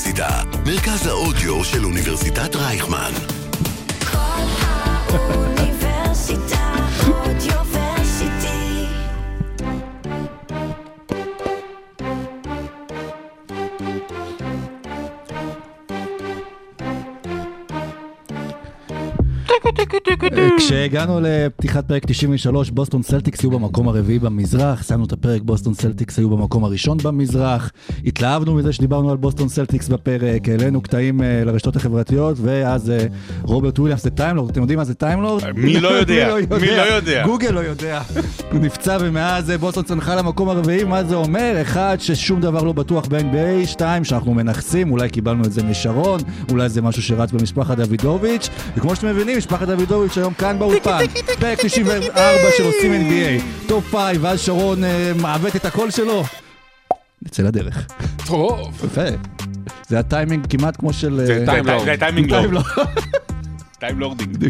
האוניברסיטה, מרכז האודיו של אוניברסיטת רייכמן. כל האוניברסיטה כשהגענו לפתיחת פרק 93, בוסטון סלטיקס היו במקום הרביעי במזרח, סיימנו את הפרק, בוסטון סלטיקס היו במקום הראשון במזרח, התלהבנו מזה שדיברנו על בוסטון סלטיקס בפרק, העלינו קטעים אה, לרשתות החברתיות, ואז אה, רוברט וויליאמס זה Time Lord, אתם יודעים מה זה Time Lord? מי לא יודע? מי לא יודע? גוגל לא יודע. הוא נפצע ומאז אה, בוסטון צנחה למקום הרביעי, מה זה אומר? אחד, ששום דבר לא בטוח ב-NBA, שתיים, שאנחנו מנכסים, אולי קיבלנו את זה משרון, אולי זה משהו שרץ במשפחת דוידוביץ', וכמו שאתם מבינים, משפחת דוידוביץ' היום כאן באולפן, פרק 94 של עושים NBA, top 5, ואז שרון אה, מעוות את הקול שלו. נצא לדרך. טוב. יפה. זה הטיימינג כמעט כמו של... זה אה, timing Lord. Time Lord. Time Lording.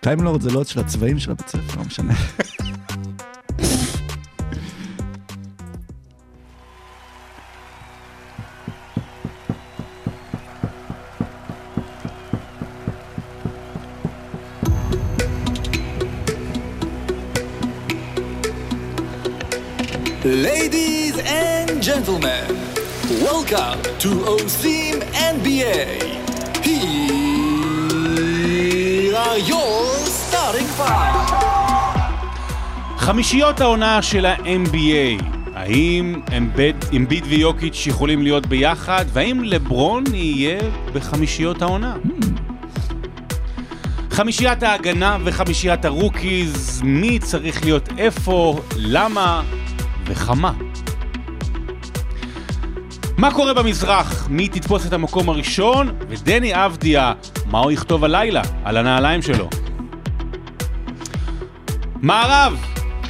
Time Lord זה לא של הצבעים של הבית ספר, לא משנה. Ladies and gentlemen, welcome to OSIM NBA. Here are your starting five. חמישיות העונה של ה-NBA, האם אמביד- ויוקיץ' יכולים להיות ביחד, והאם לברון יהיה בחמישיות העונה? חמישיית ההגנה וחמישיית הרוקיז, מי צריך להיות איפה, למה וכמה. מה קורה במזרח? מי תתפוס את המקום הראשון? ודני אבדיה, מה הוא יכתוב הלילה על הנעליים שלו? מערב,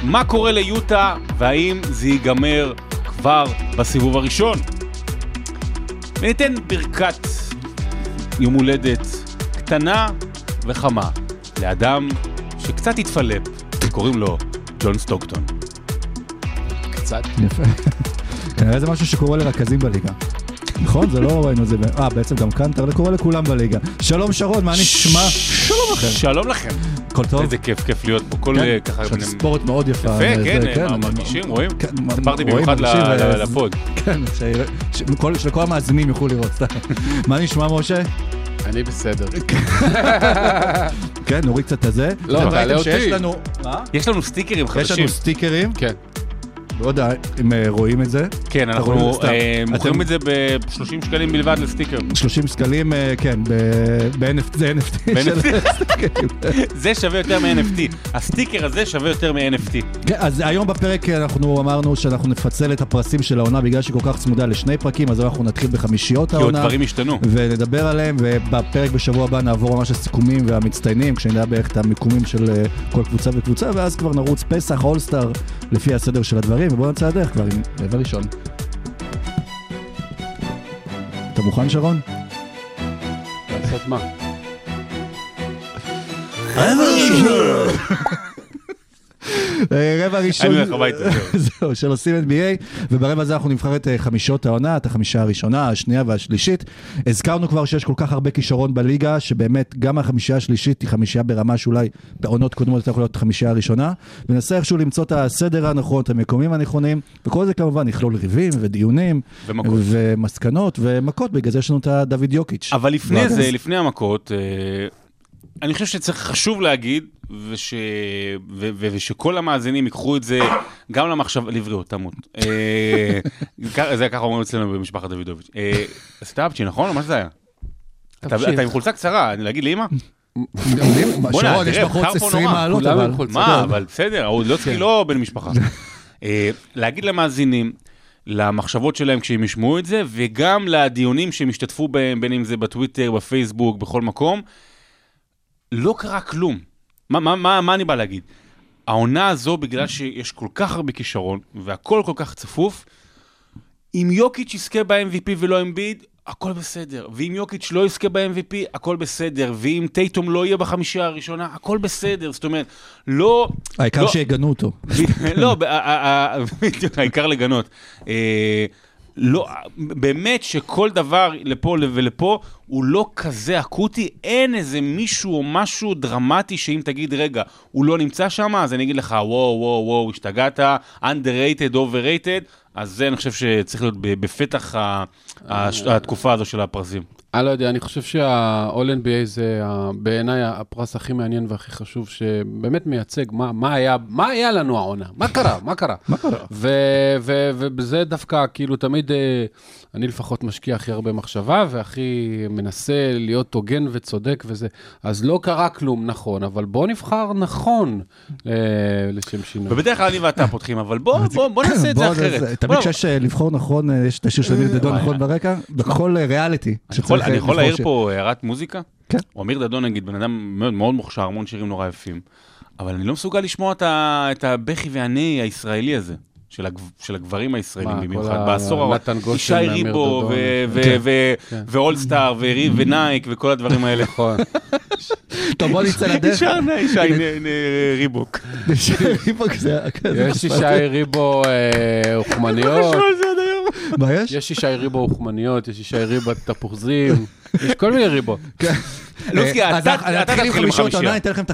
מה קורה ליוטה והאם זה ייגמר כבר בסיבוב הראשון? וניתן ברכת יום הולדת קטנה וחמה לאדם שקצת התפלפ, קוראים לו ג'ון סטוקטון. קצת. יפה. כנראה זה משהו שקורה לרכזים בליגה. נכון? זה לא ראינו את זה. אה, בעצם גם קנטר, זה קורה לכולם בליגה. שלום שרון, מה נשמע? שלום לכם. שלום לכם. הכל טוב? איזה כיף, כיף להיות פה. כל כן, אה, ככה... עכשיו בני- ספורט מאוד יפה. יפה, כן, אני- אה, מרגישים, רואים? כן, סיפרתי רואים, במיוחד לפוד. כן, ש- ש- כל- שכל המאזינים יוכלו לראות. מה נשמע, משה? אני בסדר. כן, נוריד קצת את הזה. לא, תעלה אותי. לנו... מה? יש לנו סטיקרים יש חדשים. לנו סטיקרים, כן. לא יודע אם אה, רואים את זה. כן, אנחנו. אה, מוכרים אתם- את זה ב-30 שקלים בלבד לסטיקר. 30 שקלים, אה, כן, ב-NFT, זה NFT. של ב-NFT. סטיקרים. זה שווה יותר מ-NFT. הסטיקר הזה שווה יותר מ-NFT. כן, אז היום בפרק אנחנו אמרנו שאנחנו נפצל את הפרסים של העונה בגלל שהיא כל כך צמודה לשני פרקים, אז אנחנו נתחיל בחמישיות כי עוד העונה. דברים השתנו. ונדבר עליהם, ובפרק בשבוע הבא נעבור ממש לסיכומים והמצטיינים, כשנדע בערך את המיקומים של אה, כל קבוצה וקבוצה, ואז כבר נרוץ פסח, אולסטאר, לפי הסדר של הדברים, ובואו נצא לדרך כבר עם רבע ראשון. אתה מוכן, שרון? לעשות מה? רבע ראשון, אני הולך הביתה, זהו. של עושים NBA, וברבע הזה אנחנו נבחר את אה, חמישות העונה, את החמישה הראשונה, השנייה והשלישית. הזכרנו כבר שיש כל כך הרבה כישרון בליגה, שבאמת גם החמישייה השלישית היא חמישייה ברמה שאולי בעונות קודמות הייתה יכולה להיות החמישייה הראשונה, וננסה איכשהו למצוא את הסדר הנכון, את המקומים הנכונים, וכל זה כמובן יכלול ריבים ודיונים, ומכות. ומסקנות ומכות, בגלל זה יש לנו את הדוד יוקיץ'. אבל לפני זה, לפני המכות, אה, אני חושב שצריך חשוב להגיד, וש... ו... ו... ושכל המאזינים ייקחו את זה גם למחשבה, לבריאות, תמות. אה, זה ככה אומרים אצלנו במשפחת דוידוביץ'. אה, עשית אפצ'י, נכון? או מה זה היה? אתה עם חולצה קצרה, אני להגיד לאמא? בוא'נה, שרון, יש בחוץ קר פה 20 נורא. מעלות, אבל... מה, אבל בסדר, אודלוצקי לא בן משפחה. אה, להגיד למאזינים, למחשבות שלהם כשהם ישמעו את זה, וגם לדיונים שהם השתתפו בהם, בין אם זה בטוויטר, בפייסבוק, בכל מקום, לא קרה כלום. מה, מה, מה, מה אני בא להגיד? העונה הזו, בגלל שיש כל כך הרבה כישרון, והכל כל כך צפוף, אם יוקיץ' יזכה ב-MVP ולא אמביד, הכל בסדר. ואם יוקיץ' לא יזכה ב-MVP, הכל בסדר. ואם טייטום לא יהיה בחמישייה הראשונה, הכל בסדר. זאת אומרת, לא... העיקר לא- שיגנו אותו. לא, בדיוק, העיקר לגנות. לא, באמת שכל דבר לפה ולפה הוא לא כזה אקוטי, אין איזה מישהו או משהו דרמטי שאם תגיד, רגע, הוא לא נמצא שם, אז אני אגיד לך, וואו, וואו, וואו, השתגעת, underrated, overrated, אז זה אני חושב שצריך להיות בפתח התקופה הזו של הפרסים. אני לא יודע, אני חושב שה-all NBA זה בעיניי הפרס הכי מעניין והכי חשוב, שבאמת מייצג מה, מה, היה, מה היה לנו העונה, מה קרה, מה קרה. מה קרה? ו- ו- ובזה דווקא, כאילו, תמיד אה, אני לפחות משקיע הכי הרבה מחשבה, והכי מנסה להיות הוגן וצודק וזה. אז לא קרה כלום נכון, אבל בוא נבחר נכון אה, לשם שינוי. ובדרך כלל אני ואתה פותחים, אבל בוא, בוא, בוא נעשה את זה אחרת. תמיד. כשיש אה, לבחור נכון, יש את השיר של אמיר דדון נכון ברקע, בכל ריאליטי. אני יכול- אני יכול להעיר. פה הערת מוזיקה? כן. הוא אמיר דדון נגיד, בן אדם מאוד מאוד מוכשר, המון שירים נורא יפים, אבל אני לא מסוגל לשמוע את ה- את הבכי והנהי הישראלי הזה. של, הגב, של הגברים הישראלים מה, במיוחד, בעשור ישי ריבו דדון. ו- ו- כן. ו- כן. ואולסטאר וריב ונייק וכל הדברים האלה. נכון. טוב, בוא נצא לדרך. ישי ריבוק. ריבוק זה- זה יש ישי ריבו אה, אוכמניות, מה יש? יש ישי ריבו אוכמניות, יש ישי ריבו תפוחזים, יש כל מיני ריבו. לוסקי, אה, אז אתה- אנחנו- אתה תתחיל עם חמישיות. עונה, אני אתן לכם את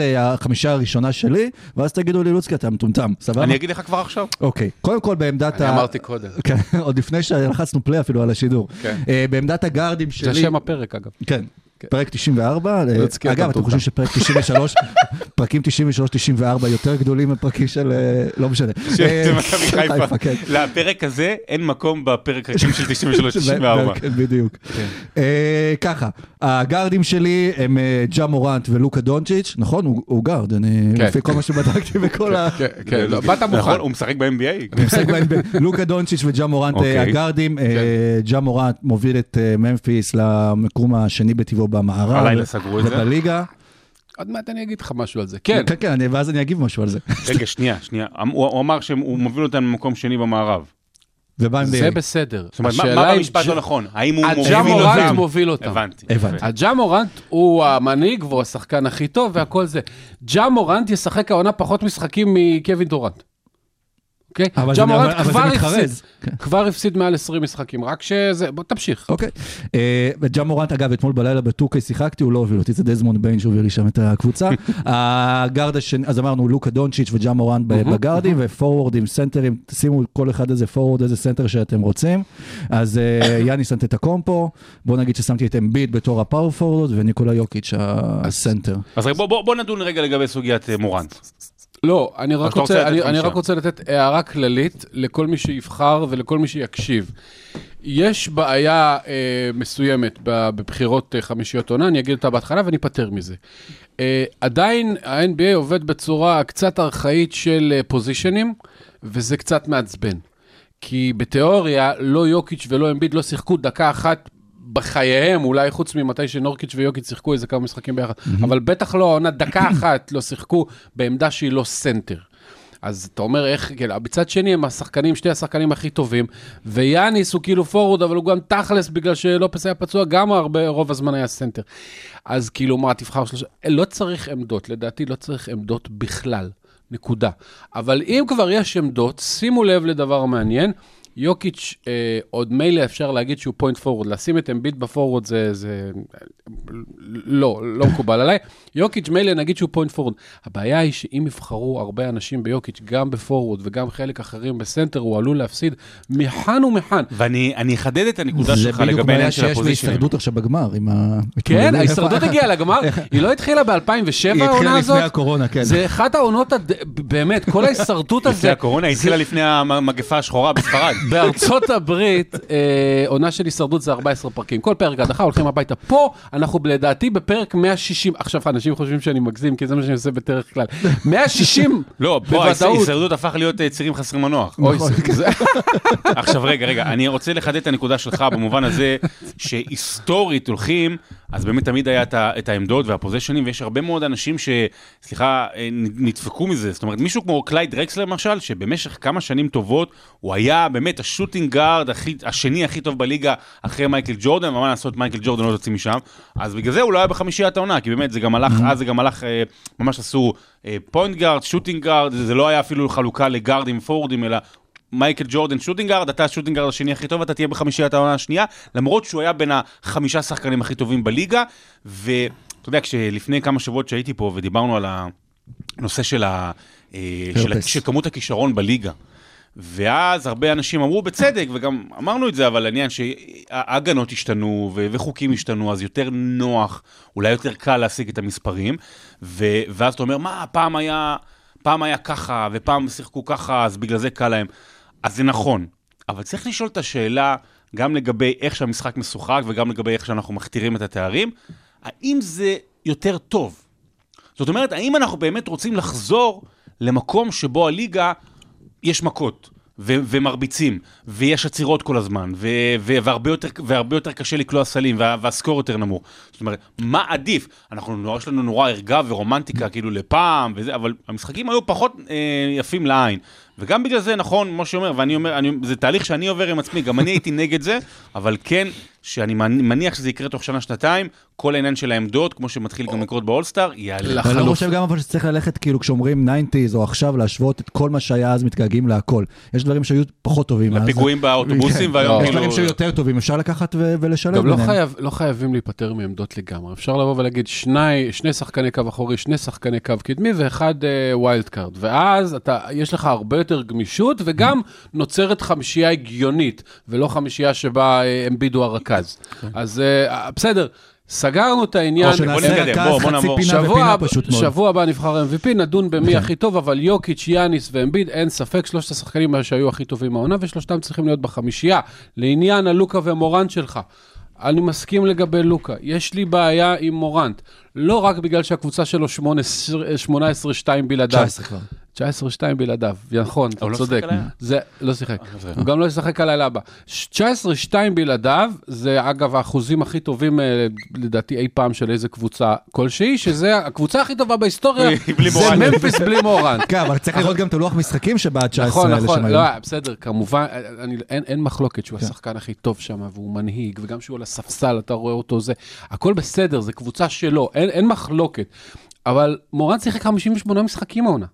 אה, החמישייה הראשונה שלי, ואז תגידו לי, לוצקי, אתה מטומטם, סבבה? אני אגיד לך כבר עכשיו. אוקיי, קודם כל בעמדת אני ה... אמרתי קודם. כן, עוד לפני שלחצנו פליי אפילו על השידור. כן. אה, בעמדת הגארדים שלי... זה שם הפרק אגב. כן. פרק 94, אה, לוצקי, אתה אגב, אתם. חושבים שפרק 93, פרקים 93-94 יותר גדולים מפרקים של, אה, לא משנה. של אה, מכבי חיפה. כן. לפרק הזה אין מקום בפרק רקים של 93-94. כן, בדיוק. אה, ככה, הגארדים שלי הם ג'ה מורנט ולוקה דונצ'יץ', נכון? הוא הוא גארד, אני, כן. לפי כל מה שבדקתי בכל ה... כן, כן, לא, באת מוכן. נכון, הוא משחק ב-NBA? אני משחק בהם ב- לוקה דונצ'יץ' וג'ה מורנט אוקיי. הגארדים. ג'ה מורנט מוביל את ממפיס למקום השני בטבעו במערב. הלילה סגרו את זה. ובליגה. עוד מעט אני אגיד לך משהו על זה. כן, כן, כן, אני- ואז אני אגיב משהו על זה. רגע, שנייה, שנייה. הוא הוא אמר שהוא מוביל אותנו למקום שני במערב. ומה עם זה ביי? בסדר. זאת אומרת, מה- במשפט לא נכון? האם הוא מוביל אותם? מוביל אותם. הבנתי. הבנתי. יפה. הג'ה מורנט הוא המנהיג והוא השחקן הכי טוב והכל זה. ג'ה מורנט ישחק העונה פחות משחקים מקווין דורנט. אוקיי? אבל זה- אבל- אבל כבר זה מתחרז. כן. כבר הפסיד מעל 20 משחקים, רק שזה... בוא תמשיך. אוקיי. אה, וג'ה מורנט, אגב, אתמול בלילה בטורקי שיחקתי, הוא לא הוביל אותי, זה דזמונד ביין שהוביל לי שם את הקבוצה. הגארד השני, אז אמרנו לוקה דונצ'יץ' וג'ה מורנט ב- בגארדים, ו forwardים, סנטרים, שימו כל אחד איזה forward, איזה center שאתם רוצים. אז אה, יאניס אנטטקומפו, בוא נגיד ששמתי את אמביט בתור ה power forward, וניקולה יוקיץ' ה center. אז בוא- בוא בוא נדון רגע לגבי סוגיית אה, מורנט. לא, אני רק רוצה רוצה, אני, אני. רק רוצה לתת הערה כללית לכל מי שיבחר ולכל מי שיקשיב. יש בעיה אה, מסוימת בבחירות אה, חמישיות עונה, אני אגיד אותה בהתחלה ואני אפטר מזה. אה, עדיין ה-NBA עובד בצורה קצת ארכאית של אה, פוזיישנים, וזה קצת מעצבן. כי בתיאוריה, לא יוקיץ' ולא אמביד לא שיחקו דקה אחת בחייהם, אולי חוץ ממתי שנורקיץ' ויוקיץ' שיחקו איזה כמה משחקים ביחד, אבל בטח לא העונה דקה אחת לא שיחקו בעמדה שהיא לא center. אז אתה אומר איך, כן, מצד שני הם השחקנים, שתי השחקנים הכי טובים, ויאניס הוא כאילו forward, אבל הוא גם תכלס, בגלל שלופז היה פצוע, גם הרבה, רוב הזמן היה center. אז כאילו, מה, תבחר שלושה, לא צריך עמדות, לדעתי לא צריך עמדות בכלל, נקודה. אבל אם כבר יש עמדות, שימו לב לדבר מעניין, יוקיץ', אה, עוד מילא אפשר להגיד שהוא point forward, לשים את אמביט ב forward זה, זה לא, לא מקובל עליי. יוקיץ' מילא נגיד שהוא point forward. הבעיה היא שאם יבחרו הרבה אנשים ביוקיץ', גם ב forward וגם חלק אחרים ב center, הוא עלול להפסיד מכאן ומכאן. ואני אני אחדד את הנקודה זה שלך בדיוק לגבי בעיה העניין של שיש ה positionים. להישרדות עכשיו בגמר, עם ה... כן, ההישרדות הגיעה לגמר, היא לא התחילה ב-2007 היא העונה התחילה הזאת. לפני הקורונה, כן. זה אחת העונות, באמת, כל ההישרדות לפני הזה. הקורונה, היא התחילה לפני המגפה השחורה בספרד. בארצות הברית, אה, עונה של הישרדות זה 14 פרקים. כל פרק הדחה, הולכים הביתה. פה, אנחנו לדעתי בפרק 160, עכשיו אנשים חושבים שאני מגזים, כי זה מה שאני עושה בדרך כלל. 160, לא, פה בוודאות. ההישרדות הפך להיות אה, צירים חסרי מנוח. אוי, זה- זה- עכשיו רגע, רגע, אני רוצה לחדד את הנקודה שלך במובן הזה שהיסטורית הולכים, אז באמת תמיד היה את, העמדות והפוזיישנים, ויש הרבה מאוד אנשים ש... סליחה, אה, נדפקו מזה. זאת אומרת, מישהו כמו קלייד רקסלר למשל, שבמשך כמה שנים טובות, הוא היה באמת ה shooting guard הכי, השני הכי טוב בליגה אחרי מייקל ג'ורדן, ומה לעשות, מייקל ג'ורדן לא יוצא משם. אז בגלל זה הוא לא היה בחמישיית העונה, כי באמת זה גם הלך, אז זה גם הלך, אה, ממש עשו point guard, shooting guard, זה לא היה אפילו חלוקה ל guardים forwardים, אלא מייקל ג'ורדן shooting guard, אתה ה shooting guard השני הכי טוב, אתה תהיה בחמישיית העונה השנייה, למרות שהוא היה בין החמישה שחקנים הכי טובים בליגה, ואתה יודע, כשלפני כמה שבועות שהייתי פה ודיברנו על הנושא של, ה, אה, של, ה-. של כמות הכישרון בליגה. ואז הרבה אנשים אמרו בצדק, וגם אמרנו את זה, אבל העניין שההגנות השתנו ו- וחוקים השתנו, אז יותר נוח, אולי יותר קל להשיג את המספרים, ו- ואז אתה אומר, מה, פעם היה, פעם היה ככה, ופעם שיחקו ככה, אז בגלל זה קל להם. אז זה נכון, אבל צריך לשאול את השאלה, גם לגבי איך שהמשחק משוחק, וגם לגבי איך שאנחנו מכתירים את התארים, האם זה יותר טוב? זאת אומרת, האם אנחנו באמת רוצים לחזור למקום שבו הליגה יש מכות, ו- ומרביצים, ויש עצירות כל הזמן, ו- ו- והרבה, יותר, והרבה יותר קשה לקלוע סלים, וה- והסקור יותר נמוך. זאת אומרת, מה עדיף? אנחנו, יש לנו נורא ערגה ורומנטיקה כאילו לפעם, וזה, אבל המשחקים היו פחות אה, יפים לעין. וגם בגלל זה, נכון, כמו שאומר, ואני אומר, אני, זה תהליך שאני עובר עם עצמי, גם אני הייתי נגד זה, אבל כן, שאני מניח שזה יקרה תוך שנה-שנתיים, כל העניין של העמדות, כמו שמתחיל גם לקרות באולסטאר, יעלה. אני לא. חושב גם אבל שצריך ללכת, כאילו, כשאומרים 90's או עכשיו, להשוות את כל מה שהיה אז, מתגעגעים להכל. יש דברים שהיו פחות טובים. אז- לפיגועים באוטובוסים, כן. והיום יש כאילו... דברים שהיו יותר טובים, אפשר לקחת ולשלב גם לא, לא חייבים להיפטר מעמדות לגמרי. אפשר לבוא ולהגיד שני, שני שחקני קו אחורי, שני שחקני קו קדמי ואחד אה, wild card. ואז אתה, יש לך הרבה יותר גמישות, וגם נוצרת חמישייה הגיונית, ולא חמישייה שבה אה, אמביד הוא הרכז. אז אה, בסדר, סגרנו את העניין. שנעשה נתקדם, בוא, בוא נעבור. שבוע. שבוע הבא נבחר MVP, נדון במי כן. הכי טוב, אבל יוקיץ', יאניס ואמביד, אין ספק, שלושת השחקנים שהיו הכי טובים העונה, ושלושתם צריכים להיות בחמישייה. לעניין הלוקה ומורנט שלך, אני מסכים לגבי לוקה. יש לי בעיה עם מורנט, לא רק בגלל שהקבוצה שלו 18-2 בלעדיו. 19 כבר. 19-2 בלעדיו, נכון, אתה לא צודק. זה, לא שיחק. זה- הוא גם לא ישחק הלילה הבא. 19-2 בלעדיו, זה אגב האחוזים הכי טובים, אה, לדעתי, אי פעם של איזה קבוצה כלשהי, שזה הקבוצה הכי טובה בהיסטוריה, זה. ממפיס בלי מורנט. כן, אבל צריך לראות גם את הלוח משחקים שבה ה-19 נכון, האלה נכון, שם לא. בסדר, כמובן, אני, אין, אין מחלוקת שהוא השחקן הכי טוב שם, והוא מנהיג, וגם שהוא על הספסל, אתה רואה אותו, זה, הכל בסדר, זה קבוצה שלו, אין, אין מחלוקת. אבל מורן שיחק 58 משחקים העונה.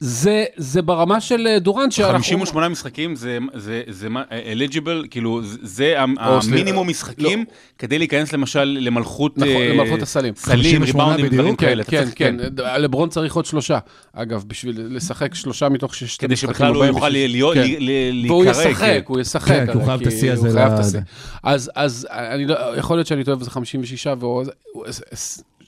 זה, זה ברמה של אה, דורנט, שאנחנו... 58 משחקים זה, זה, זה מה- eligible, כאילו זה- המינימום משחקים כדי להיכנס למשל למלכות, נכון, אה, למלכות הסלים. סלים, 58 ריבאונדים, דברים בדיוק. כאלה. כן, כן, צריך- כן, לברון צריך עוד שלושה. אגב, בשביל לשחק שלושה מתוך ששת כדי שבכלל הוא יוכל בשביל- להיות, כן. ל- ל- והוא להיקרא, ישחק, כן. הוא ישחק. כן, כי הוא חייב את השיא הזה. אז, אז אני לא, יכול להיות שאני טועה וזה 56 והוא...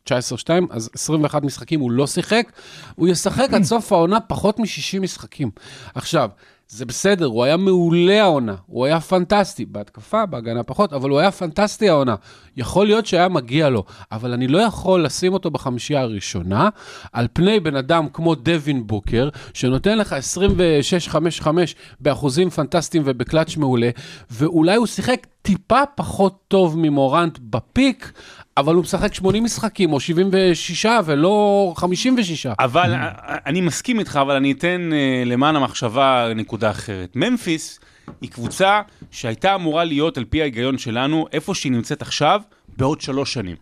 19-2, אז 21 משחקים הוא לא שיחק, הוא ישחק עד סוף העונה פחות מ-60 משחקים. עכשיו, זה בסדר, הוא היה מעולה העונה, הוא היה פנטסטי, בהתקפה, בהגנה פחות, אבל הוא היה פנטסטי העונה. יכול להיות שהיה מגיע לו, אבל אני לא יכול לשים אותו בחמישייה הראשונה, על פני בן אדם כמו דווין בוקר, שנותן לך 26-5-5 באחוזים פנטסטיים ובקלאץ' מעולה, ואולי הוא שיחק טיפה פחות טוב ממורנט בפיק, אבל הוא משחק 80 משחקים, או 76, ולא 56. אבל אה, אני מסכים איתך, אבל אני אתן אה, למען המחשבה נקודה אחרת. ממפיס היא קבוצה שהייתה אמורה להיות, על פי ההיגיון שלנו, איפה שהיא נמצאת עכשיו, בעוד שלוש שנים.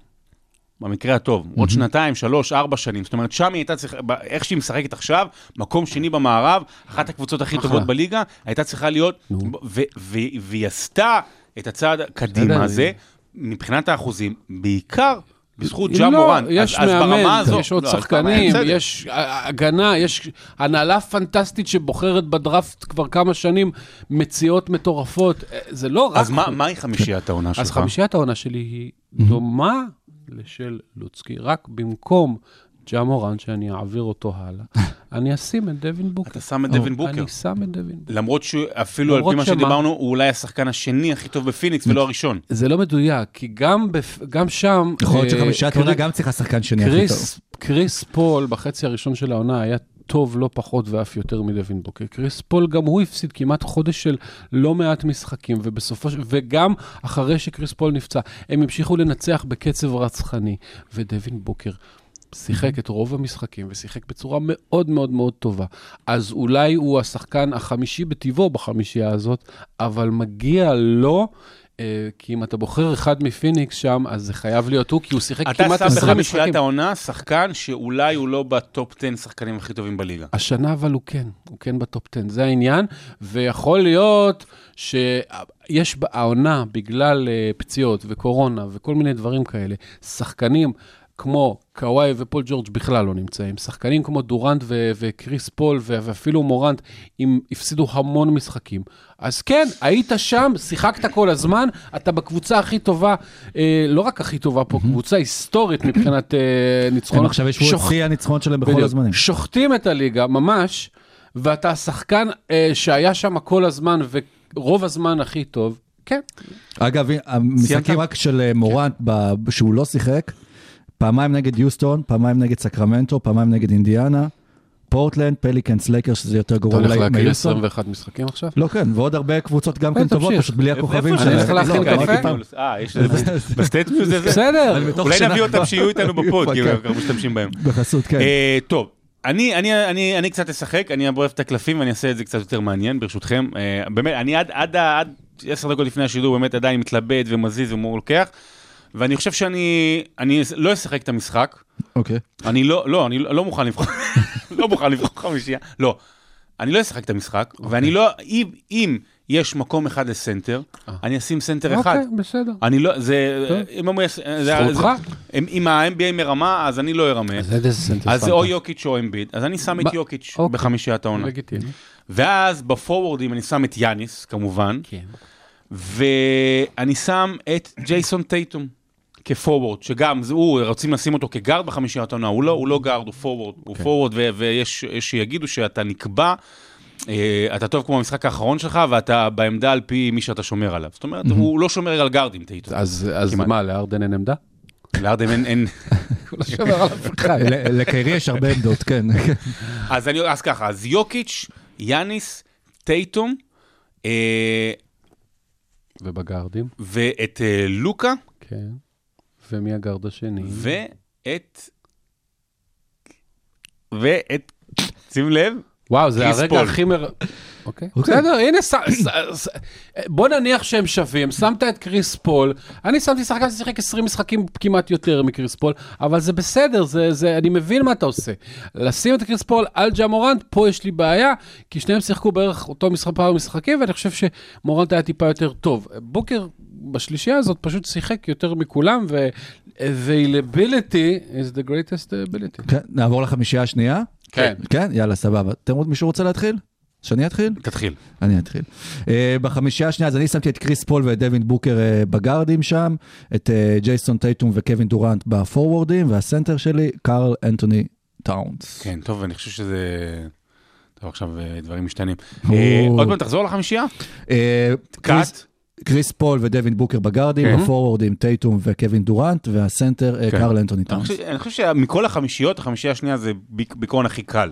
במקרה הטוב, עוד שנתיים, שלוש, ארבע שנים. זאת אומרת, שם היא הייתה צריכה, איך שהיא משחקת עכשיו, מקום שני במערב, אחת הקבוצות הכי אחלה. טובות בליגה, הייתה צריכה להיות, ו- ו- והיא עשתה את הצעד קדימה הזה, מבחינת האחוזים, בעיקר בזכות ג'ה לא, מורן. יש אז, אז ברמה מאמן, הזו, יש עוד לא, שחקנים. יש הגנה, יש הנהלה פנטסטית שבוחרת בדראפט כבר כמה שנים מציאות מטורפות. אה, זה לא רק... אז מה, מהי חמישיית העונה שלך? אז חמישיית העונה שלי היא דומה לשל לוצקי, רק במקום ג'ה מורנט, שאני אעביר אותו הלאה, אני אשים את דווין בוקר. אתה שם את דווין בוקר. אני שם את דווין בוקר. למרות שאפילו על פי מה? שדיברנו, הוא אולי השחקן השני הכי טוב בפיניקס ולא הראשון. זה לא מדויק, כי גם, בפ... גם שם... יכול להיות אה, שחמישיית קרי- עונה גם צריכה שחקן שני הכי טוב. קריס, קריס פול בחצי הראשון של העונה היה טוב לא פחות ואף יותר מדווין בוקר. קריס פול גם הוא הפסיד כמעט חודש של לא מעט משחקים, ובסופו של... וגם אחרי שקריס פול נפצע, הם המשיכו לנצח בקצב רצחני, ודווין בוקר. שיחק את רוב המשחקים ושיחק בצורה מאוד מאוד מאוד טובה. אז אולי הוא השחקן החמישי בטיבו בחמישייה הזאת, אבל מגיע לו אה, כי אם אתה בוחר אחד מפיניקס שם, אז זה חייב להיות הוא, כי הוא שיחק אתה כמעט שם 20 משחקים. בחמישיית העונה שחקן שאולי הוא לא ב top 10 שחקנים הכי טובים בליגה. השנה אבל הוא כן, הוא כן ב top 10, זה העניין, ויכול להיות שיש העונה, בגלל אה, פציעות וקורונה וכל מיני דברים כאלה, שחקנים כמו קוואי ופול ג'ורג' בכלל לא נמצאים. שחקנים כמו דורנט ו- וקריס פול ו- ואפילו מורנט, הם הפסידו המון משחקים. אז כן, היית שם, שיחקת כל הזמן, אתה בקבוצה הכי טובה, אה, לא רק הכי טובה פה, קבוצה היסטורית מבחינת אה, הם ניצחונות. עכשיו ישבו את שיא הניצחונות שלהם בכל בדיוק. הזמנים. שוחטים את הליגה, ממש, ואתה השחקן אה, שהיה שם כל הזמן, ורוב הזמן הכי טוב, כן. אגב, המשחקים רק של אה, מורנט, ב- שהוא לא שיחק, פעמיים נגד יוסטון, פעמיים נגד סקרמנטו, פעמיים נגד אינדיאנה, פורטלנד, פליקנס, לייקר, שזה יותר אתה גרוע הולך אולי להקריא מיוסטון. 21 משחקים עכשיו? לא, כן, ועוד הרבה קבוצות גם כן, כן טובות. פשוט בלי הכוכבים איפה אני שלהם. הולך להכין לא, קפה? פעם. אה, יש את זה בסטייט ניוז הזה? בסדר. אולי נביא אותם. שיהיו איתנו בפוד, כי כן. אנחנו משתמשים בהם. בחסות, כן. אה, טוב, אני, אני, אני, אני קצת אשחק, אני אוהב את הקלפים ואני אעשה את זה קצת יותר מעניין, ברשותכם. אה, באמת, אני עד, עשר דקות לפני השידור באמת עדיין מתלבט ומזיז ומה לוקח, ואני חושב שאני אני לא אשחק את המשחק. אוקיי. אני לא, לא, אני לא מוכן לבחור, לא מוכן לבחור חמישייה, לא. אני לא אשחק את המשחק, ואני לא, אם, אם יש מקום אחד לסנטר, אני אשים סנטר אחד. אוקיי, בסדר. אני לא, זה, זכותך. זה- אם- ה-NBA מרמה, אז אני לא ארמה. אז איזה סנטר אז? או יוקיץ' או אמביד, אז אני שם את יוקיץ' אוקיי. בחמישיית העונה. לגיטימי. ואז בפורוורדים אני שם את יאניס, כמובן, כן. ואני שם את ג'ייסון טייטום כפורוורד, שגם, זה, הוא, רוצים לשים אותו כגארד בחמישיית העונה, הוא לא, הוא לא גארד, הוא פורוורד, הוא כן. פורוורד, ו- ויש יש שיגידו שאתה נקבע, אה, אתה טוב כמו במשחק האחרון שלך, ואתה בעמדה על פי מי שאתה שומר עליו. זאת אומרת, הוא לא שומר על גארדים, טייטום. אז אז. מה, להארדן אין עמדה? לארדם אין, אין... הוא לא שומר על אף אחד. לקיירי יש הרבה עמדות, כן. אז, אני, אז ככה, אז יוקיץ', יאניס, טייטום, אה, ובגארדים? ואת אה, לוקה, כן. ומי הגארד השני? ואת... ואת... שים לב, וואו, זה הרגע פול. הכי מר... אוקיי, אוקיי. בסדר, הנה, ש- ש- ש- בוא נניח שהם שווים, שמת את קריס פול, אני שמתי שחקן ששיחק 20 משחקים כמעט יותר מקריס פול, אבל זה בסדר, זה, זה, אני מבין מה אתה עושה. לשים את קריס פול על ג'ה מורנט, פה יש לי בעיה, כי שניהם שיחקו בערך אותו משחק פעם משחקים, ואני חושב שמורנט היה טיפה יותר טוב. בוקר בשלישייה הזאת פשוט שיחק יותר מכולם, ו- availability is the greatest ability. כן, נעבור לחמישייה השנייה? כן. כן, יאללה, סבבה. אתם עוד מישהו רוצה להתחיל? שאני אתחיל? תתחיל. אני אתחיל. אה, בחמישייה השנייה, אז אני שמתי את קריס פול ואת דווין בוקר אה, בגארדים שם, את אה, ג'ייסון טייטום וקווין דורנט בפורוורדים, והסנטר שלי, קארל אנטוני טאונס. כן, טוב, אני חושב שזה... טוב, עכשיו דברים משתנים. עוד פעם, תחזור לחמישייה. קאט. קריס פול ודווין בוקר בגארדים, כן. בפורוורדים טייטום וקווין דורנט, והסנטר אה, כן. קארל אנטוני טאונס. אני חושב שמכל החמישיות, החמישייה השנייה זה ביק- בעיקרון הכי קל.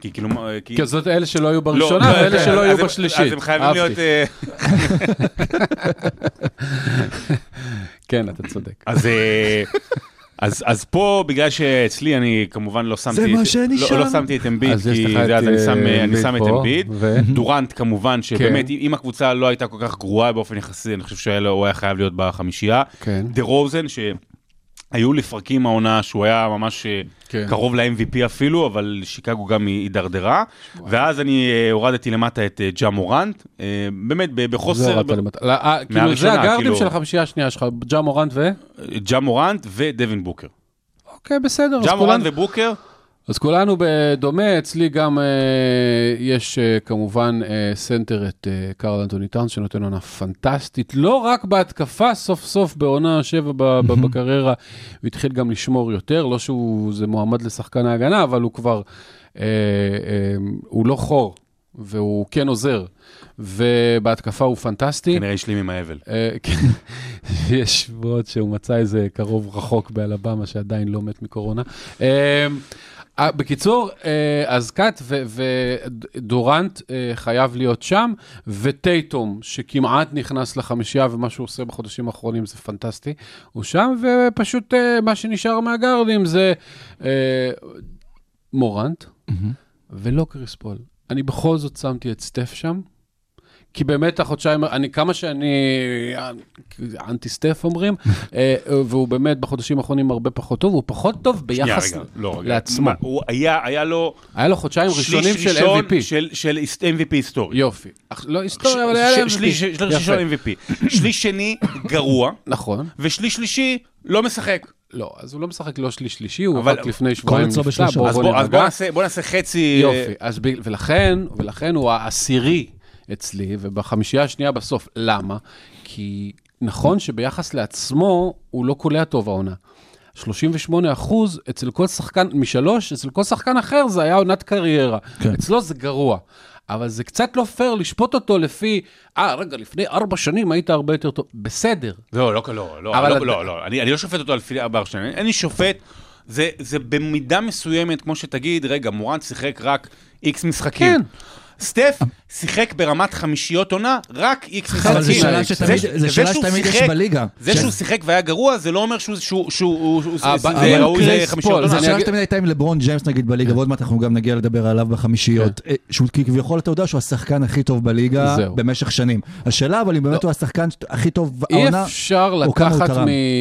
כי כאילו... מה- כי- כי זאת אלה שלא היו לא, בראשונה, לא, ואלה כן, שלא אז היו בשלישית. אז הם חייבים. להיות... אה, כן, אתה צודק. אז, אה, אז, אז פה, בגלל שאצלי אני כמובן לא שמתי... זה את, מה שנשאר. לא, לא שמתי את אמביד, אז יש כי זה, את, אז אני שם, אה, אני שם את אמביד. ו- דורנט כמובן, שבאמת, כן. אם הקבוצה לא הייתה כל כך גרועה באופן יחסי, אני חושב שהוא היה חייב להיות בחמישייה. כן. דה רוזן, שהיו לפרקים העונה שהוא היה ממש אה, כן. קרוב ל-MVP אפילו, אבל שיקגו גם הידרדרה. ואז אני אה, הורדתי למטה את אה, ג'ה מורנט, באמת ב- זה בחוסר... למטה. לא, אה, כאילו, זה הגארדים כאילו- של החמישייה השנייה שלך, ג'ה מורנט ו... ג'ה מורנט ודווין בוקר. אוקיי, בסדר. ג'ה מורנט ובוקר, אז כולנו בדומה, אצלי גם אה, יש אה, כמובן אה, סנטר את אה, קרל אנטוני טאונס, שנותן עונה פנטסטית, לא רק בהתקפה, סוף סוף בעונה שבע ב- ב- בקריירה, הוא התחיל גם לשמור יותר, לא שהוא זה מועמד לשחקן ההגנה, אבל הוא כבר, אה, אה, הוא לא חור, והוא כן עוזר, ובהתקפה הוא פנטסטי. כנראה השלים עם האבל. אה, כן, יש שבועות שהוא מצא איזה קרוב רחוק באלבמה שעדיין לא מת מקורונה. אה, בקיצור, אה, אז קאט ודורנט אה, חייב להיות שם, וטייטום, שכמעט נכנס לחמישייה, ומה שהוא עושה בחודשים האחרונים זה פנטסטי, הוא שם, ופשוט מה שנשאר מהגארדים זה מורנט, ולא קריס פול. אני בכל זאת שמתי את סטף שם, כי באמת החודשיים, אני, כמה שאני אנטי סטף אומרים, אה, והוא באמת בחודשים האחרונים הרבה פחות טוב, הוא פחות טוב ביחס רגע, לא. לעצמו. הוא היה, היה לו היה לו חודשיים ראשונים של MVP. של, של MVP היסטורי. יופי. לא היסטוריה, אבל היה לו MVP. שליש. ראשון MVP. שליש שני גרוע, נכון. ושליש שלישי לא משחק. לא, אז הוא לא משחק לא שליש שלישי, הוא רק לפני שבועיים נפצע. בואו אז בוא. נעשה, חצי... יופי, ולכן הוא העשירי אצלי, ובחמישייה השנייה בסוף. למה? כי נכון שביחס לעצמו, הוא לא קולע טוב העונה. 38 אחוז אצל כל שחקן, משלוש, אצל כל שחקן אחר זה היה עונת קריירה. כן. אצלו זה גרוע. אבל זה קצת לא פייר לשפוט אותו לפי, אה, רגע, לפני ארבע שנים היית הרבה יותר טוב. בסדר. לא, לא, לא, לא, אבל לא, אתה- לא, לא, אני, אני לא שופט אותו לפי ארבע שנים, אני שופט, זה, זה במידה מסוימת, כמו שתגיד, רגע, מורן שיחק רק איקס משחקים. כן. סטף שיחק ברמת חמישיות עונה, רק איקס משחקים. אבל זו שאלה זה- שאלה שתמיד יש בליגה. זה שהוא שיחק והיה גרוע, זה לא אומר שהוא- אה, ראוי לחמישיות עונה. זו שאלה שתמיד הייתה עם לברון ג'יימס נגיד בליגה, ועוד מעט אנחנו גם נגיע לדבר עליו בחמישיות. אה, שהוא כביכול אתה יודע שהוא השחקן הכי טוב בליגה. במשך שנים. השאלה אבל אם באמת הוא השחקן הכי טוב אי העונה, אפשר כמה הוא לקחת.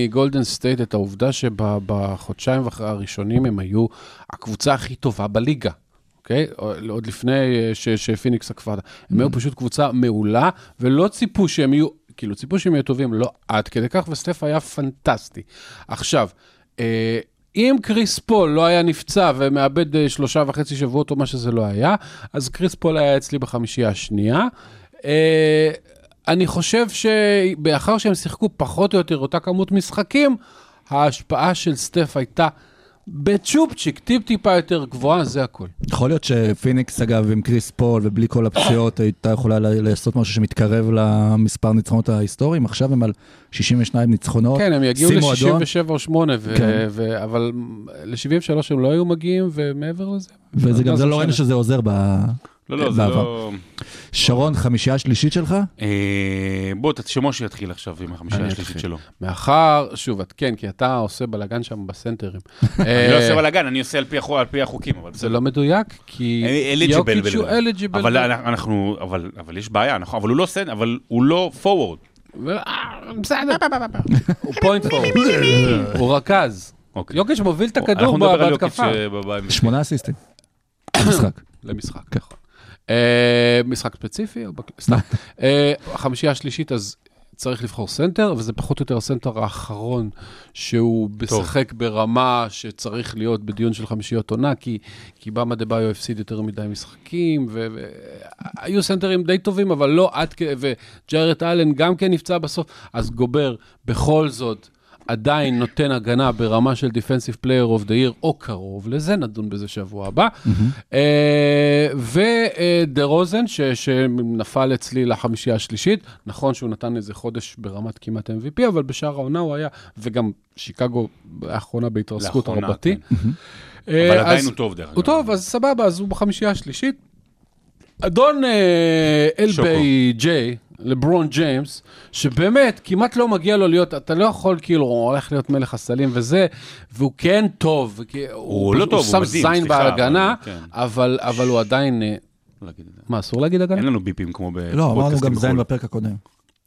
מגולדן סטייט את העובדה שבחודשיים הראשונים הם היו הקבוצה הכי טובה בליגה. אוקיי? עוד לפני אה, שפיניקס עקפה. הם היו פשוט קבוצה מעולה, ולא ציפו שהם יהיו, כאילו ציפו שהם יהיו טובים, לא עד כדי כך, וסטף היה פנטסטי. עכשיו, אה, אם קריס פול לא היה נפצע ומאבד אה, שלושה וחצי שבועות או מה שזה לא היה, אז קריס פול היה אצלי בחמישייה השנייה. אה, אני חושב שמאחר שהם שיחקו פחות או יותר אותה כמות משחקים, ההשפעה של סטף הייתה בצ'ופצ'יק, טיפ-טיפה יותר גבוהה, זה הכל. יכול להיות שפיניקס אגב עם קריס פול ובלי כל הפציעות הייתה יכולה לעשות משהו שמתקרב למספר ניצחונות ההיסטוריים, עכשיו הם על 62 ניצחונות. כן, הם יגיעו שימו אדום. ל-67 או 8, ו- כן. ו- אבל ל-73 הם לא היו מגיעים, ומעבר לזה... וזה גם, זה לא? ראינו שזה עוזר ב... לא, לא, זה בעבר. לא... שרון, חמישייה שלישית שלך? אה, בוא, ת- שמשה יתחיל עכשיו עם החמישה אני השלישית. שלו. מאחר, שוב, את כן, כי אתה עושה בלאגן שם בסנטרים. אני לא אה, עושה בלאגן, אני עושה על פי החוקים, אבל זה לא מדויק, כי eligible יוקיץ' הוא. אליג'יבל. אבל אנחנו, אבל, אבל יש בעיה, נכון, אבל הוא לא סנט, אבל הוא לא פורוורד. בסדר. הוא point forward. הוא רכז. אוקיי. יוקיץ' מוביל את אנחנו הכדור נדבר על יוקיץ' בהתקפה. אה, שמונה אסיסטים. משחק. למשחק, כן. נכון. אה, משחק ספציפי? או בק- סתם. אה, החמישייה השלישית, אז צריך לבחור סנטר, וזה פחות או יותר הסנטר האחרון שהוא משחק ברמה שצריך להיות בדיון של חמישיות עונה, כי, כי באם אדבאיו הפסיד יותר מדי משחקים, והיו סנטרים די טובים, אבל לא עד כדי, וג'ארט אלן גם כן נפצע בסוף, אז גובר בכל זאת. עדיין נותן הגנה ברמה של Defensive Player of the Year, או קרוב לזה, נדון בזה שבוע הבא. ודה רוזן, שנפל אצלי לחמישייה השלישית, נכון שהוא נתן איזה חודש ברמת כמעט MVP, אבל בשאר העונה הוא היה, וגם שיקגו האחרונה בהתרסקות לאחרונה, רבתי. כן. אה, אבל עדיין אז- הוא טוב, דרך אגב. הוא טוב, אז סבבה, אז הוא בחמישייה השלישית. אדון אה, אלביי ג'יי, לברון ג'יימס, שבאמת כמעט לא מגיע לו להיות, אתה לא יכול כאילו, הוא הולך להיות מלך הסלים וזה, והוא כן טוב, וכי- הוא לא טוב, הוא שם מדהים, זין סליחה, בהגנה, אבל כן. אבל אבל הוא עדיין, אה, לא. מה, אסור להגיד הגנה? אין לנו ביפים כמו בפודקאסטים לא, אמרנו גם זין בחו"ל. בפרק הקודם.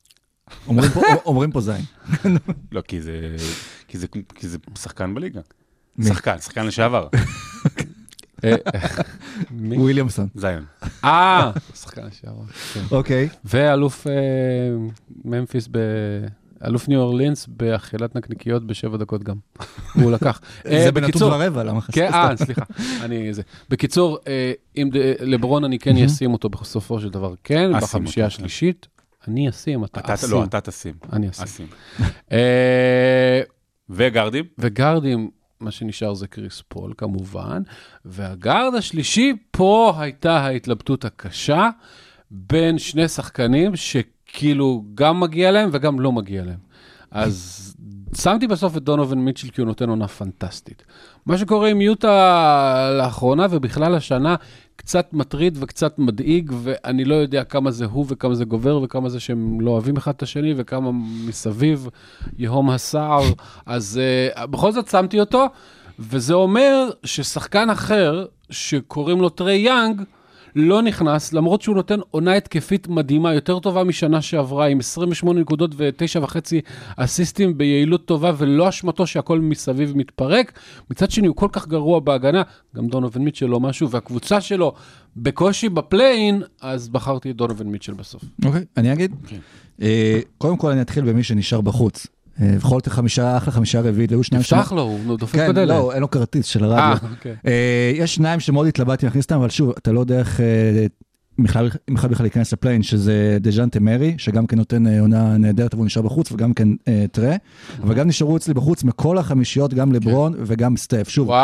אומרים פה- אומרים פה זין. לא, כי זה, כי זה, כי זה שחקן בליגה. שחקן, שחקן לשעבר? וויליאמסון. זיון. אה, שחקן לשעבר. כן. אוקיי. ואלוף אה, ממפיס, ב... אלוף ניו אורלינס באכילת נקניקיות בשבע דקות גם. הוא לקח. אה, זה בנתון בקיצור- ורבע, למה חסר? כן, אה, סליחה. אני זה. בקיצור, אה, אם לברון אני כן אשים אותו בסופו של דבר, כן, בחמישייה כן. השלישית. אני אשים, אתה אתה, אשים. לא, אתה תשים. אני אשים. אה, וגרדים? מה שנשאר זה קריס פול כמובן, והגארד השלישי, פה הייתה ההתלבטות הקשה בין שני שחקנים שכאילו גם מגיע להם וגם לא מגיע להם. אז שמתי בסוף את דונובין מיטשל כי הוא נותן עונה פנטסטית. מה שקורה עם יוטה לאחרונה ובכלל השנה, קצת מטריד וקצת מדאיג, ואני לא יודע כמה זה הוא וכמה זה גובר וכמה זה שהם לא אוהבים אחד את השני וכמה מסביב יהום הסער. אז uh, בכל זאת שמתי אותו, וזה אומר ששחקן אחר, שקוראים לו טרי יאנג, לא נכנס, למרות שהוא נותן עונה התקפית מדהימה, יותר טובה משנה שעברה, עם 28 נקודות ו-9.5 אסיסטים ביעילות טובה, ולא אשמתו שהכל מסביב מתפרק. מצד שני, הוא כל כך גרוע בהגנה, גם דונובין מיטשל לא משהו, והקבוצה שלו בקושי בפליין, אז בחרתי את דונובין מיטשל בסוף. אוקיי, אני אגיד. אה, קודם כל אני אתחיל במי שנשאר בחוץ. אה, בכל זאת חמישה, אחלה חמישה רביעית, היו שניים תפתח לו, הוא דופק כן, בדלת. לא, אין לו כרטיס של אה, הרדיו. אוקיי. אה, יש שניים שמאוד התלבטתי להכניס אותם, אבל שוב, אתה לא יודע איך אה, בכלל בכלל בכלל להיכנס לפליין, שזה דז'אנטה מרי, שגם כן נותן אה, עונה נהדרת והוא נשאר בחוץ, וגם כן אה, טרה, אבל גם נשארו אצלי בחוץ מכל החמישיות, גם לברון וגם סטף. שוב, וואו,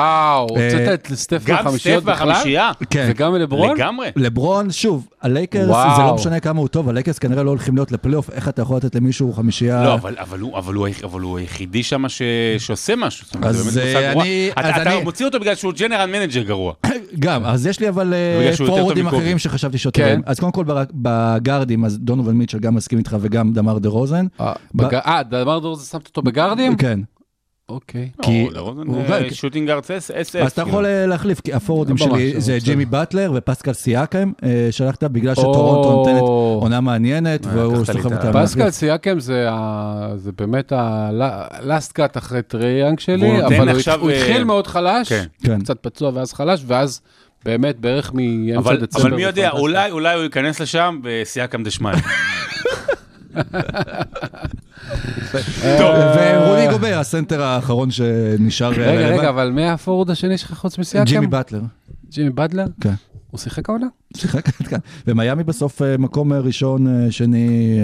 אה, הוצאת את סטף גם מהחמישיות סטף בכלל? והחמישייה. כן. וגם לברון? לגמרי. לברון, שוב, הלייקרס. זה לא משנה כמה הוא טוב, הלייקרס כנראה לא הולכים להיות לפלייאוף, איך אתה יכול לתת למישהו חמישייה... לא, אבל, אבל, הוא, אבל, הוא, אבל הוא היחידי שם ש, שעושה משהו. אז, אה. אני- אתה, אז אתה אני- מוציא אותו בגלל שהוא general manager גרוע. גם, אז יש לי אבל אה, פורוורדים. אחרים שחשבתי שיותר. כן. אז קודם כל בגארדים, אז דונובן מיטשל גם מסכים איתך וגם דמאר דרוזן. אה, בג- אה, דמר דור זה שמת אותו בגארדים? כן. אוקיי. כי- שוטינג ארץ אס אס. אז אתה יכול אה, להחליף, כי הפורורדים ממש, שלי זה. ג'ימי באטלר ופסקל סיאקם, אה, שלחת בגלל שטורונטו. נותנת עונה מעניינת, והוא סוחב אותה. פסקל סייקם זה באמת הלאסט קאט אחרי טרייאנג שלי, אבל הוא התחיל מאוד חלש. כן. קצת פצוע ואז חלש, ואז באמת בערך מאמצע אבל, דצמבר. אבל מי יודע. אולי, אולי הוא ייכנס לשם וסייקם דשמיא. ורודי גובר, הסנטר האחרון שנשאר. אה, רגע. רגע, אבל מי הפורוורד השני שלך חוץ מסיאקם? ג'ימי באטלר. ג'ימי באטלר? כן. הוא שיחק העונה? שיחק כאן. ומיאמי בסוף אה, מקום אה, ראשון, אה, שני,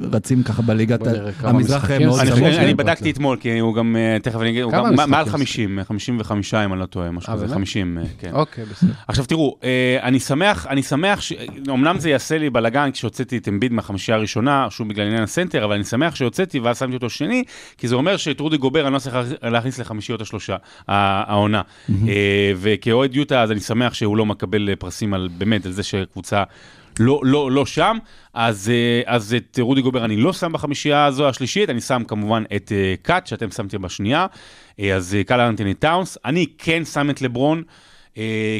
רצים ככה בליגת המזרח מאוד אני, כן. בדקתי אתמול, כי הוא גם, תכף אני אגיד, הוא כמה גם מעל שיחק? 50, 55 אם אני לא טועה, משהו כזה, באמת? 50, אה, כן. אוקיי, בסדר. עכשיו תראו, אני שמח, אני שמח, ש... אמנם זה יעשה לי בלאגן כשהוצאתי את אמביד מהחמישייה הראשונה, שוב בגלל עניין הסנטר, אבל אני שמח שהוצאתי ואז שמתי אותו שני, כי זה אומר שאת רודי גובר אני לא צריך להכניס לחמישיות השלושה, העונה. וכאוהד יוטה, אז אני שמח שהוא לא מקבל פרסים על, באמת, על זה שקבוצה... לא, לא, לא שם, אז, אה, אז את רודי גובר אני לא שם בחמישייה הזו השלישית, אני שם כמובן את אה, קאט, שאתם שמתם בשנייה, אה, אז קל אנטוני טאונס, אני כן שם את לברון,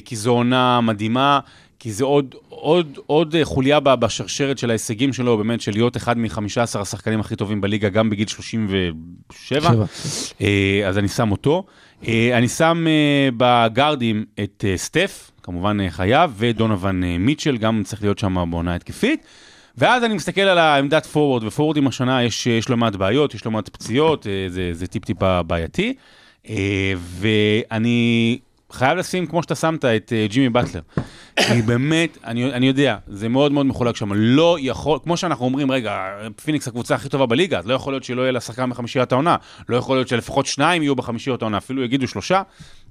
כי זו עונה מדהימה, כי זה עוד, עוד, עוד חוליה בשרשרת של ההישגים שלו, באמת, של להיות אחד מ-15 השחקנים הכי טובים בליגה, גם בגיל 37. שבע. אה, אז אני שם אותו. אני שם בגארדים את סטף, כמובן אה, חייב, ודונובן אה, מיטשל, גם צריך להיות שם בעונה התקפית. ואז אני מסתכל על העמדת פורוורד, ופורוורד עם השנה יש, יש לא מעט בעיות, יש לא מעט פציעות, אה, זה, זה טיפ-טיפה בעייתי. אה, ואני חייב לשים, כמו שאתה שמת, את אה, ג'ימי באטלר. כי באמת, אני, אני יודע, זה מאוד מאוד מחולק שם. לא יכול, כמו שאנחנו אומרים, רגע, פיניקס הקבוצה הכי טובה בליגה, אז לא יכול להיות שלא יהיה לה שחקן בחמישיית העונה. לא יכול להיות שלפחות שניים יהיו בחמישיות העונה, אפילו יגידו שלושה.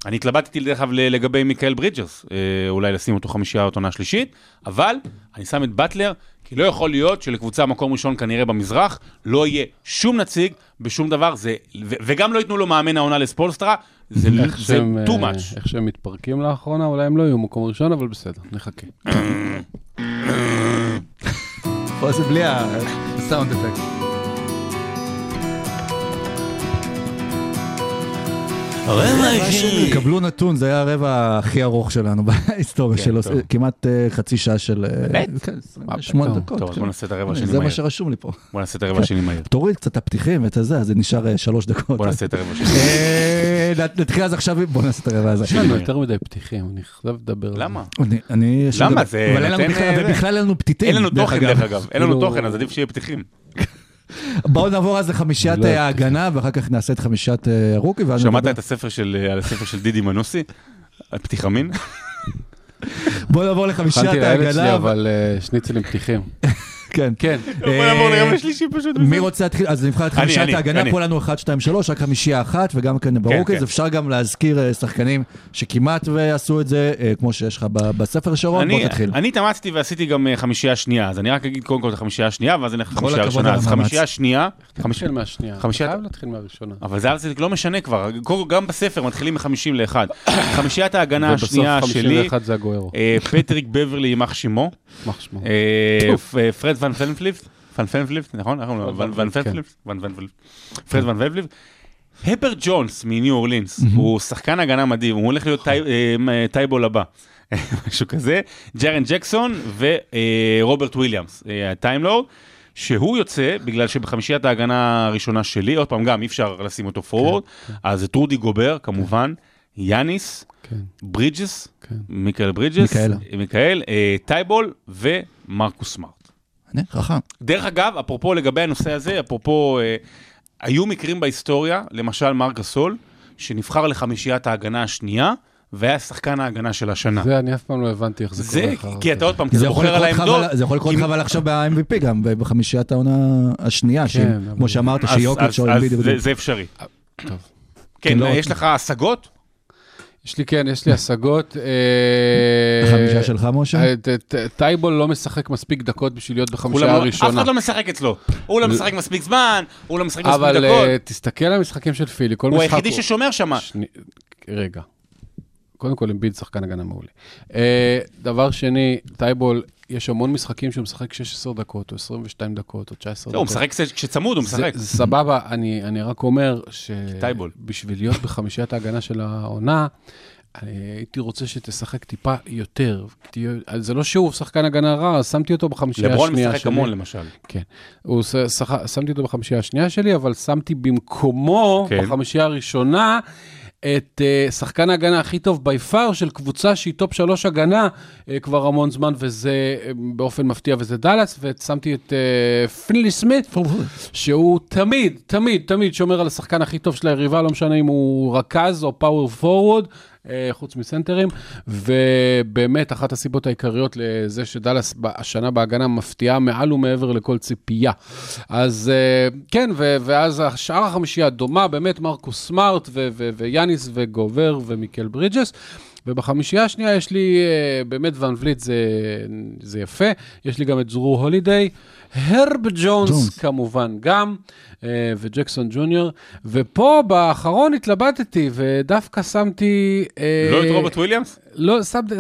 אני התלבטתי דרך אגב לגבי מיקאל ברידג'רס, אה, אולי לשים אותו חמישיית עונה שלישית, אבל אני שם את באטלר, כי לא יכול להיות שלקבוצה מקום ראשון כנראה במזרח, לא יהיה שום נציג בשום דבר, זה, ו, וגם לא ייתנו לו מאמן העונה לספולסטרה, זה, זה שהם, too אה, much. איך שהם מתפרקים לאחרונה, אולי הם לא יהיו מקום ראשון, אבל בסדר, נחכה. פה זה בלי הסאונד אפקט. הרבע השני. קבלו נתון, זה היה הרבע הכי ארוך שלנו בהיסטוריה כן, שלו. כמעט אה, חצי שעה של... אה, באמת? כן, מה 28 פתאום? דקות. טוב, כן. בוא נעשה את הרבע זה השני מה מהר. שרשום לי פה. בוא נעשה את הרבע השני מהר. תוריד קצת את הפתיחים ואת הזה, אז זה נשאר אה, שלוש דקות. בוא נעשה את הרבע השני. אה, נתחיל אז עכשיו, בוא נעשה את הרבע הזה. יש לנו יותר מדי פתיחים, אני חייב לדבר על זה. למה? למה? זה אבל אין לנו נותן, בכלל- אה, זה. ובכלל אין לנו פתיתים. אין לנו תוכן דרך אגב, אין לנו כאילו- תוכן, אז עדיף שיהיה פתיחים. בואו נעבור אז לחמישיית לא אה, ההגנה, ואחר כך נעשה את חמישיית אה, הרוקי. ואז שמעת את הספר של, על הספר של דידי מנוסי? על פתיחה מין? בואו נעבור לחמישיית הכנתי לילד שלי, ההגנה. אבל אה, שניצלים פתיחים. כן. כן. מי רוצה להתחיל? אז נבחר את אני, חמישיית אני, ההגנה. פה לנו 1, 2, 3, רק חמישייה אחת, וגם כן ברוקז. כן. אפשר גם להזכיר אה, שחקנים שכמעט ועשו את זה, אה, כמו שיש לך ב- בספר שרון, בוא אני, תתחיל. אני התאמצתי ועשיתי גם אה, חמישייה שנייה, אז אני רק אגיד קודם כל את החמישייה השנייה, ואז אני אלך לחמישייה הראשונה. אז. חמישייה שנייה, תתחיל מהשנייה. חייב להתחיל מהראשונה. אבל זה לא משנה כבר, גם בספר מתחילים מחמישים לאחד. חמישיית ההגנה השנייה שלי, 51 זה הגוארו. פטריק בברלי יימח שמו, יימח שמו. פ- אה, פרד ון פנפליפט, ון פנפליפט, נכון? ון ון- ון ון פנפליפט, פרד ון פנפליפט. הרב ג'ונס מניו אורלינס, הוא שחקן הגנה מדהים, הוא הולך להיות אה, טייבול הבא. משהו כזה, ג'רן ג'קסון ורוברט וויליאמס, ה Time Lord. שהוא יוצא בגלל שבחמישיית ההגנה הראשונה שלי, עוד פעם גם אי אפשר לשים אותו פורוורד, כן, כן. אז זה רודי גובר כמובן, כן. יאניס, כן. ברידג'ס, כן. מיקאל ברידג'ס, מיכאל, אה, טייבול ומרקוס סמארט. חכם. דרך אגב, אפרופו לגבי הנושא הזה, אפרופו, אה, היו מקרים בהיסטוריה, למשל מרק גסול, שנבחר לחמישיית ההגנה השנייה, והיה שחקן ההגנה של השנה. זה, אני אף פעם לא הבנתי איך זה קורה לך. כי אתה עוד פעם, כי זה בוחר על העמדות. זה יכול לקרות לך אבל עכשיו ב-MVP גם, בחמישיית העונה השנייה, כן, כמו שאמרת, שיוקיץ' או אינבידי. זה אפשרי. טוב. כן, לא יש לך השגות? יש לי, כן, יש לי השגות. אה, החמישה שלך, משה? אה, טייבול לא משחק מספיק דקות בשביל להיות בחמישה הראשונה. אף אחד לא משחק אצלו. הוא לא משחק מספיק זמן, הוא לא משחק מספיק דקות. אבל תסתכל על המשחקים של פילי, כל משחק... הוא היחידי ששומר שם. רגע. קודם כל, אמביד שחקן הגנה מעולה. אה, דבר שני, טייבול, יש המון משחקים שהוא משחק 16 דקות, או 22 דקות, או 19 דקות. הוא משחק כשצמוד, הוא משחק. זה סבבה, אני, אני רק אומר שבשביל להיות בחמישיית ההגנה של העונה, הייתי רוצה שתשחק טיפה יותר. זה לא שהוא שחקן הגנה רע, אז שמתי אותו בחמישייה השנייה שלי. לברון משחק המון למשל. כן. הוא שח... שמתי אותו בחמישייה השנייה שלי, אבל שמתי במקומו, כן. בחמישייה הראשונה, את אה, שחקן ההגנה הכי טוב by far של קבוצה שהיא top שלוש הגנה אה, כבר המון זמן, וזה אה, באופן מפתיע, וזה דאלאס, ושמתי את אה, פינלי סמית, שהוא תמיד, תמיד, תמיד שומר על השחקן הכי טוב של היריבה, לא משנה אם הוא רכז או פאוור פורוורד. אה, חוץ מסנטרים, ובאמת אחת הסיבות העיקריות לזה שדאלאס השנה בהגנה מפתיעה מעל ומעבר לכל ציפייה. אז אה, כן, ואז השאר החמישייה דומה, באמת מרקוס סמארט ויאניס וגובר ומיקל ברידג'ס. ובחמישייה השנייה יש לי uh, באמת ואן וליט, זה, זה יפה. יש לי גם את זרו הולידיי, הרב ג'ונס כמובן גם, uh, וג'קסון ג'וניור. ופה באחרון התלבטתי ודווקא שמתי... אה, לא את רוברט וויליאמס? לא, שמתי...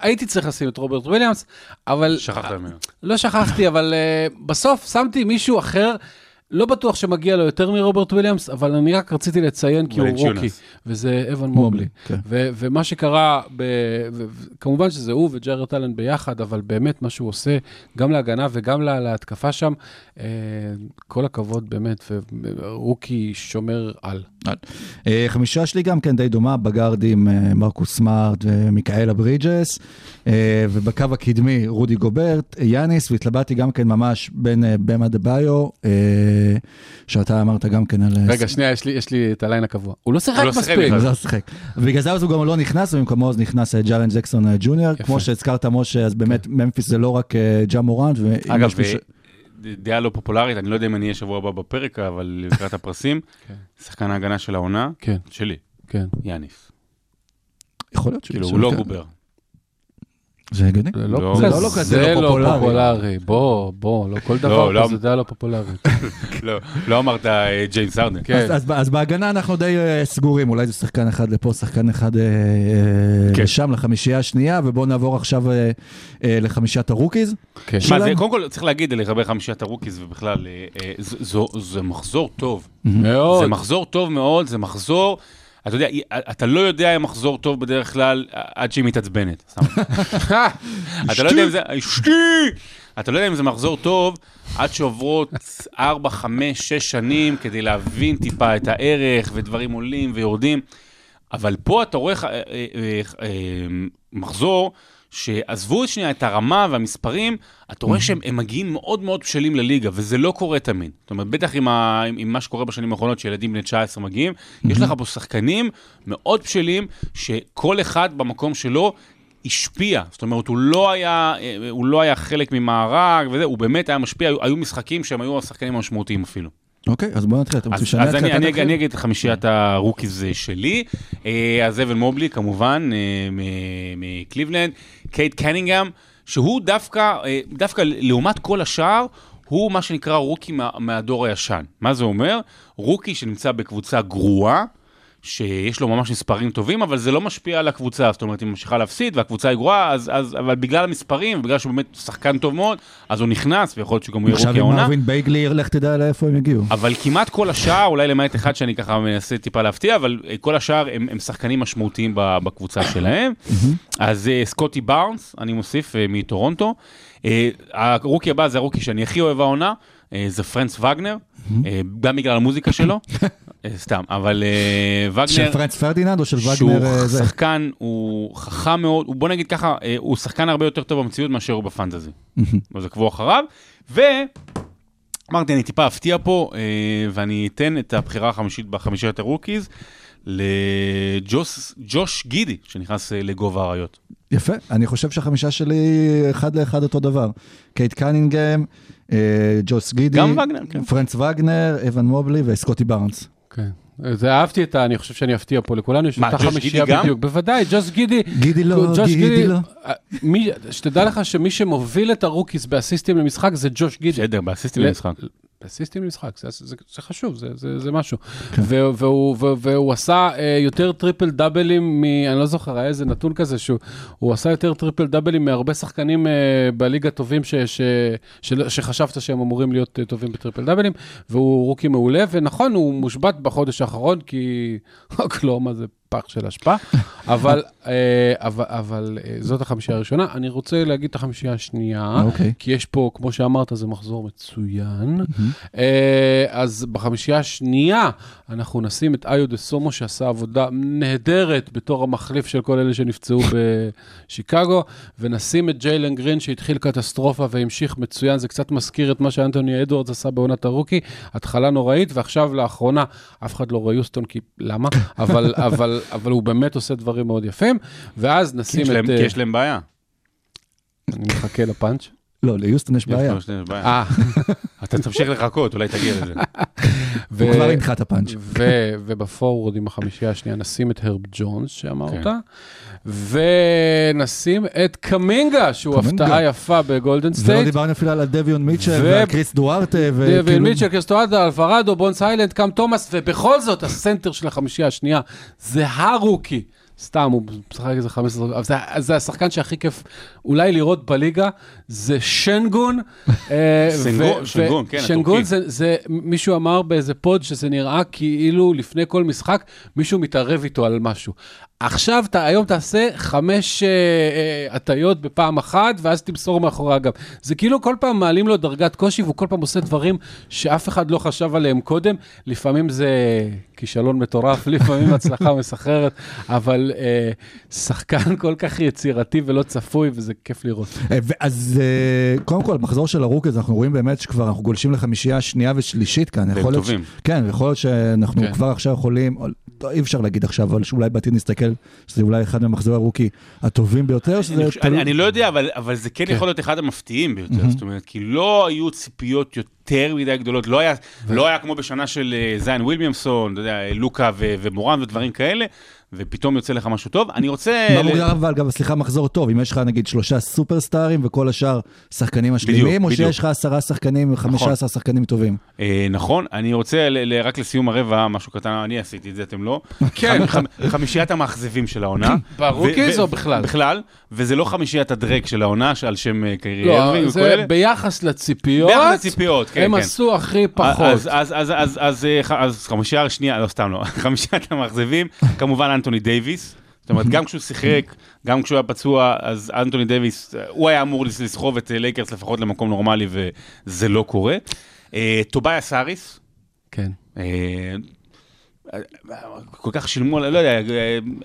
הייתי צריך לשים את רוברט וויליאמס, אבל... שכחת ממנו. לא שכחתי, אבל אה, בסוף שמתי מישהו אחר. לא בטוח שמגיע לו יותר מרוברט וויליאמס, אבל אני רק רציתי לציין כי הוא רוקי, וזה אבן מובלי. כן. ומה שקרה, כמובן שזה הוא וג'רד אלן ביחד, אבל באמת מה שהוא עושה, גם להגנה וגם להתקפה שם, אה, כל הכבוד באמת, ורוקי שומר על. אה, חמישה שלי גם כן די דומה, בגארדים אה, מרקוס סמארט ומיקאל ברידג'ס, ובקו הקדמי רודי גוברט, יאניס, והתלבטתי גם כן ממש בין באם אדבאיו, שאתה אמרת גם כן על... רגע, שנייה, יש לי, יש לי את ה line הקבוע. הוא לא שיחק לא מספיק. הוא לא שיחק. ובגלל זה הוא גם לא נכנס, ובמקומו אז נכנס ג'ארן ג'קסון ג'וניור. כמו שהזכרת, משה, אז באמת. ממפיס זה לא רק ג'ה מורנט. אגב, דעה לא פופולרית, אני לא יודע אם אני אהיה שבוע הבא בפרק, אבל לקראת הפרסים, כן. שחקן ההגנה של העונה, כן. שלי, כן. יאניס. יכול להיות שלי. כאילו, הוא לא גובר. זה הגיוני. זה לא, לא, לא כזה לא פופולרי. בוא, בוא, לא כל דבר לא, כזה דעה לא פופולרית. לא אמרת אה, ג'יימס ארדן. כן. אז בהגנה אנחנו די אה, סגורים, אולי זה שחקן אחד לפה, שחקן אחד אה, כן. לשם, לחמישייה השנייה, ובואו נעבור עכשיו לחמישיית הרוקיז. כן. קודם כל צריך להגיד לגבי חמישיית הרוקיז, ובכלל, זה מחזור טוב. מאוד. זה מחזור טוב מאוד, זה מחזור... אתה יודע, אתה לא יודע אם מחזור טוב בדרך כלל עד שהיא מתעצבנת. אתה לא יודע אם זה... אשתי! אתה לא יודע אם זה מחזור טוב עד שעוברות 4, 5, 6 שנים כדי להבין טיפה את הערך, ודברים עולים ויורדים. אבל פה אתה רואה אה, אה, אה, מחזור שעזבו שנייה את הרמה והמספרים, אתה רואה שהם מגיעים מאוד מאוד בשלים לליגה, וזה לא קורה תמיד. זאת אומרת, בטח עם, ה, עם, עם מה שקורה בשנים האחרונות, שילדים בני 19 מגיעים, יש לך פה שחקנים מאוד בשלים, שכל אחד במקום שלו השפיע. זאת אומרת, הוא לא היה, הוא לא היה חלק ממארג וזה, הוא באמת היה משפיע, היו, היו משחקים שהם היו השחקנים המשמעותיים אפילו. אוקיי, אז בוא נתחיל, אתה רוצה לשנה אז אני, אני, אני אגיד את חמישיית הרוקיז שלי. אה, אז אבן מובלי, כמובן, אה, מקליבלנד, קייט קנינגהם, שהוא דווקא, אה, דווקא לעומת כל השאר, הוא מה שנקרא רוקי מה, מהדור הישן. מה זה אומר? רוקי שנמצא בקבוצה גרועה, שיש לו ממש מספרים טובים, אבל זה לא משפיע על הקבוצה, זאת אומרת, היא ממשיכה להפסיד והקבוצה היא גרועה, אז, אז, אבל בגלל המספרים, בגלל שהוא באמת שחקן טוב מאוד, אז הוא נכנס, ויכול להיות שגם הוא יהיה עכשיו רוקי העונה. מרווין בייגלי, לך תדע לאיפה הם יגיעו. אבל כמעט כל השאר, אולי למעט אחד שאני ככה מנסה טיפה להפתיע, אבל אה, כל השאר הם, הם שחקנים משמעותיים בקבוצה שלהם. אז אה, סקוטי בארנס, אני מוסיף, אה, מטורונטו. הרוקי הבא זה הרוקי שאני הכי אוהב העונה, זה פרנס וגנר, גם בגלל המוזיקה שלו, סתם, אבל אה, של וגנר... פרנץ פרדיננד או של שהוא וגנר? אה, זה? שחקן, הוא חכם מאוד, הוא, בוא נגיד ככה, אה, הוא שחקן הרבה יותר טוב במציאות מאשר הוא בפנטזי. אז עקבו אחריו, ואמרתי, אני טיפה אפתיע פה, אה, ואני אתן את הבחירה החמישית בחמישיית הרוקיז לג'וש גידי, שנכנס אה, לגוב האריות. יפה, אני חושב שהחמישה שלי אחד לאחד אותו דבר. קייט קנינגהם, אה, ג'וש גידי, גם וגנר, כן. פרנץ וגנר, אבן מובלי וסקוטי בארנס. כן. זה אהבתי את ה... אני חושב שאני אפתיע פה לכולנו, יש מה, אותה ג'וש חמישייה גידי גם? בדיוק. בוודאי, ג'וש גידי. גידי לא, גידי לא. אה, מי- שתדע לך שמי שמוביל את הרוקיס באסיסטים למשחק זה ג'וש גידי. בסדר, באסיסטים למשחק. אסיסטים למשחק, זה, זה, זה חשוב, זה, זה, זה משהו. כן. והוא, והוא, והוא, והוא עשה אה, יותר טריפל דאבלים, מ, אני לא זוכר, היה איזה נתון כזה, שהוא הוא עשה יותר טריפל דאבלים מהרבה שחקנים אה, בליגה טובים ש, ש, ש, שחשבת שהם אמורים להיות אה, טובים בטריפל דאבלים, והוא רוקי מעולה, ונכון, הוא מושבת בחודש האחרון, כי אוקלהומה זה פח של אשפה, אבל, אה, אבל, אבל אה, זאת החמישייה הראשונה. אני רוצה להגיד את החמישייה השנייה, אוקיי. כי יש פה, כמו שאמרת, זה מחזור מצוין. אה, אז בחמישייה השנייה אנחנו נשים את איו דה סומו, שעשה עבודה נהדרת בתור המחליף של כל אלה שנפצעו בשיקגו, ונשים את ג'יילן גרין, שהתחיל קטסטרופה והמשיך מצוין. זה קצת מזכיר את מה שאנטוני אדוארדס עשה בעונת הרוקי, התחלה נוראית, ועכשיו לאחרונה, אף אחד לא רואה יוסטון, כי למה? אבל, אבל, אבל הוא באמת עושה דברים מאוד יפים, ואז כי נשים יש את... להם- אה, כי יש להם בעיה. אני מחכה לפאנץ'. לא, ליוסטון יש בעיה. יש להם בעיה. אה, אתה תמשיך לחכות, אולי תגיע לזה. הוא כבר הנחה את הפאנץ'. ו- ובפורוורד עם החמישייה השנייה נשים את הרב ג'ונס שאמרת, כן. ונשים את קמינגה, שהוא קמינגה. הפתעה יפה בגולדן ולא סטייט. דיברנו אפילו על הדביון מיטשל ו- ועל כריס דוארטה. דווין וכאילו- מיטשל, חוסה אלוורדו, בונס היילנד, קאם תומאס, ובכל זאת, הסנטר של החמישייה השנייה זה הרוקי. סתם, הוא משחק איזה 15, אבל זה, זה השחקן שהכי כיף אולי לראות בליגה, זה שנגון. אה, ו- שנגון, ו- כן, שנגון. זה, זה, מישהו אמר באיזה פוד שזה נראה כאילו לפני כל משחק מישהו מתערב איתו על משהו. עכשיו, אתה, היום תעשה חמש אה, אה, הטיות בפעם אחת, ואז תמסור מאחורי הגב. זה כאילו כל פעם מעלים לו דרגת קושי, והוא כל פעם עושה דברים שאף אחד לא חשב עליהם קודם. לפעמים זה כישלון מטורף, לפעמים הצלחה מסחררת, אבל אה, שחקן כל כך יצירתי ולא צפוי, וזה כיף לראות. אה, אז אה, קודם כל, מחזור של הרוקז, אנחנו רואים באמת שכבר אנחנו גולשים לחמישייה שנייה ושלישית כאן. והם יכול להיות ש- טובים. כן, יכול להיות שאנחנו כן. כבר עכשיו יכולים, לא, אי אפשר להגיד עכשיו, אבל שאולי בעתיד נסתכל, שזה אולי אחד מהמחזורי הרוקי הטובים ביותר, שזה אני, חושב- אני, אני לא יודע, אבל, אבל זה כן כן. יכול להיות אחד המפתיעים ביותר, זאת אומרת, כי לא היו ציפיות יותר מדי גדולות, לא היה, לא היה כמו בשנה של אה, זיין וויליאמסון, אתה יודע, לוקה ו- ומורן ודברים כאלה, ופתאום יוצא לך משהו טוב. אני רוצה... מה ל- מוגדר אבל גם, סליחה, מחזור טוב, אם יש לך נגיד שלושה סופרסטארים וכל השאר שחקנים משלימים, או בדיוק. שיש לך עשרה שחקנים, חמישה עשר שחקנים טובים. אה, נכון, אני רוצה ל- ל- רק לסיום הרבע, משהו קטן, אני עשיתי את זה, אתם לא. כן. חמ- חמ- חמישיית המאכזבים של העונה. ב rookies ו- או בכלל? בכלל, וזה לא חמישיית הדרק של העונה, שעל שם אה, קיירי לא, אירווינג וכל זה אלה. ביחס לציפיות, ביחס לציפיות, כן, הם כן. עשו הכי פחות. אז, אז, אז, אז, אז, אה, ח- אז חמישייה השנייה, לא סתם לא, חמישיית המאכזבים, כמובן אנטוני דייוויס. זאת אומרת, גם כשהוא שיחק, גם כשהוא היה פצוע, אז אנטוני דייוויס, הוא היה אמור לס- לסחוב את לייקרס לפחות למקום נורמלי, וזה לא קורה. אה, טוביאס האריס, כן. אה, כל כך שילמו, לא יודע,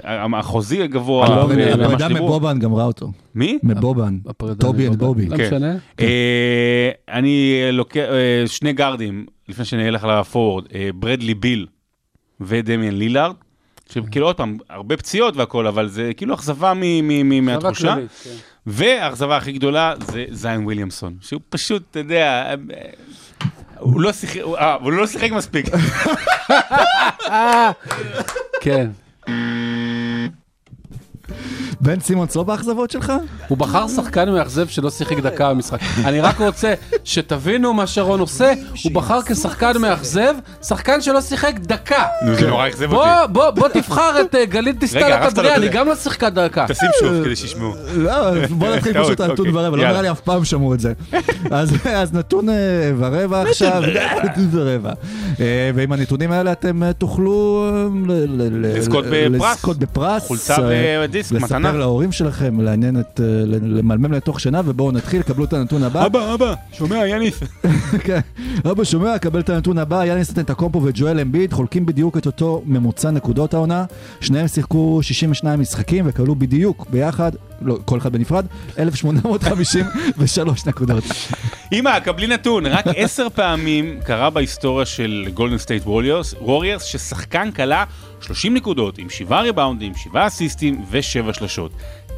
אה, החוזי הגבוה, לא הפרידה דיברו. מבובן גמרה אותו. מי? מבובן. טובי אנד מבובן. בובי. לא כן. משנה. אה, אני לוקח, שני גארדים, לפני שאני אלך לפורוורד, אה, ברדלי ביל ודמיאן לילארד, שכאילו עוד פעם, הרבה פציעות והכל, אבל זה כאילו אכזבה מהתחושה. כן. והאכזבה הכי גדולה זה זיין וויליאמסון, שהוא פשוט, אתה יודע, הוא לא שיחק, אה, הוא לא שיחק מספיק. כן. בן סימונס לא באכזבות שלך? הוא בחר שחקן מאכזב שלא שיחק דקה במשחק. אני רק רוצה שתבינו מה שרון עושה, הוא בחר כשחקן מאכזב, שחקן שלא שיחק דקה. זה נורא אכזב אותי. בוא, בוא תבחר את אה, גלית דיסטל אטבריאן, את היא. גם לא שיחקה דקה. תשים שוב כדי שישמעו. לא, בוא נתחיל פשוט על נתון אוקיי. ורבע, לא יאללה. נראה לי אף פעם שמעו את זה. אז אז נתון אה, ורבע עכשיו, נתון ורבע. אה, ועם הנתונים האלה אתם אה, תוכלו אה, לזכות בפרס. ודיסק, מתנה. לספר להורים שלכם, לעניין את, אה, ל- למלמל לתוך שינה, ובואו נתחיל, קבלו את הנתון הבא. אבא, אבא, שומע, יאניס? כן. אבא שומע, קבל את הנתון הבא, יאניס נטנטקומפו וג'ואל אמביד חולקים בדיוק את אותו ממוצע נקודות העונה. שניהם שיחקו 62 משחקים וקבלו בדיוק ביחד, לא, כל אחד בנפרד, 1,853 נקודות. אה, קבלו נתון, רק עשר פעמים קרה בהיסטוריה של גולדן סטייט ווריורס ששחקן קלע 30 נקודות עם 7 ריבאונדים, 7 אסיסטים ו-7 שלשות.